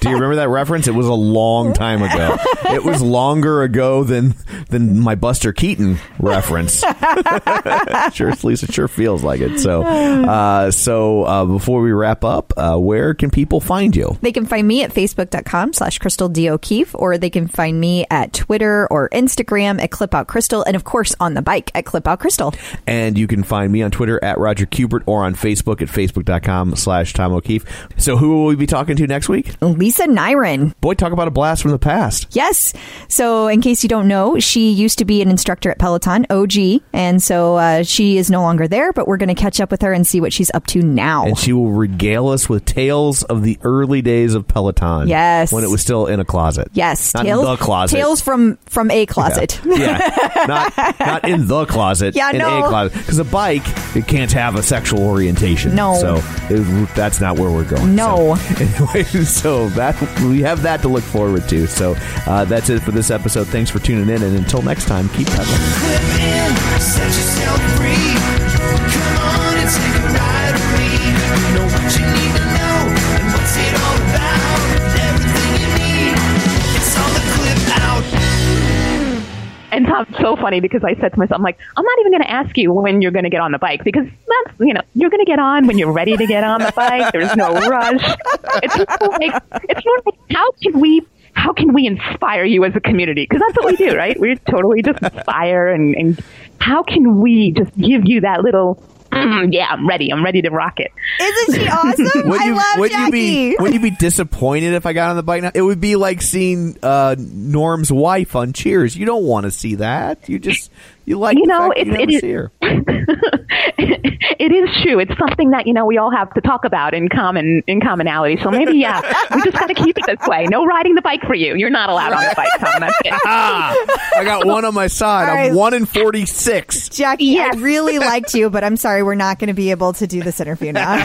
Do you remember that reference? It was a long time ago. It was longer ago than than my Buster Keaton reference. sure, at least it sure feels like it. So, uh, so uh, before we wrap up, uh, where can people find you? They can find me at facebook.com slash Crystal D. O'Keefe, or they can find me at Twitter or Instagram at Clip Out Crystal, and of course on the bike at Clip Out Crystal. And you can find me on Twitter at Roger Kubert or on Facebook at facebook.com slash Tom O'Keefe. So who will we be talking to next week? Lisa Niren. Boy, talk about a blast from the past. Yes. So, in case you don't know, she used to be an instructor at Peloton, OG, and so uh, she is no longer there. But we're going to catch up with her and see what she's up to now. And she will regale us with tales of the early days of Peloton. Yes. when it was still in a closet. yes, not tales, in the closet. tales from from a closet. yeah, not not in the closet. Yeah, in no. a closet because a bike it can't have a sexual orientation. No. so it, that's not where we're going. No. So, anyway, so that we have that to look forward to. So uh, that's it for this episode. Thanks for tuning in, and until next time, keep pedaling. And Tom's so funny because I said to myself, I'm like, I'm not even going to ask you when you're going to get on the bike because that's, you know, you're going to get on when you're ready to get on the bike. There's no rush. It's more like, it's more like, how can we, how can we inspire you as a community? Because that's what we do, right? We totally just inspire and, and how can we just give you that little, mm, yeah, I'm ready. I'm ready to rock it. Isn't she awesome? Would I love would Jackie. you be would you be disappointed if I got on the bike now? It would be like seeing uh, Norm's wife on Cheers. You don't want to see that. You just you like You know, fact that you it is it is true. It's something that you know we all have to talk about in common in commonality. So maybe yeah, we just got to keep it this way. No riding the bike for you. You're not allowed on the bike, Tom. That's it. Ah, I got one on my side. All I'm right. one in forty six. Jackie, I really liked you, but I'm sorry we're not going to be able to do this interview now.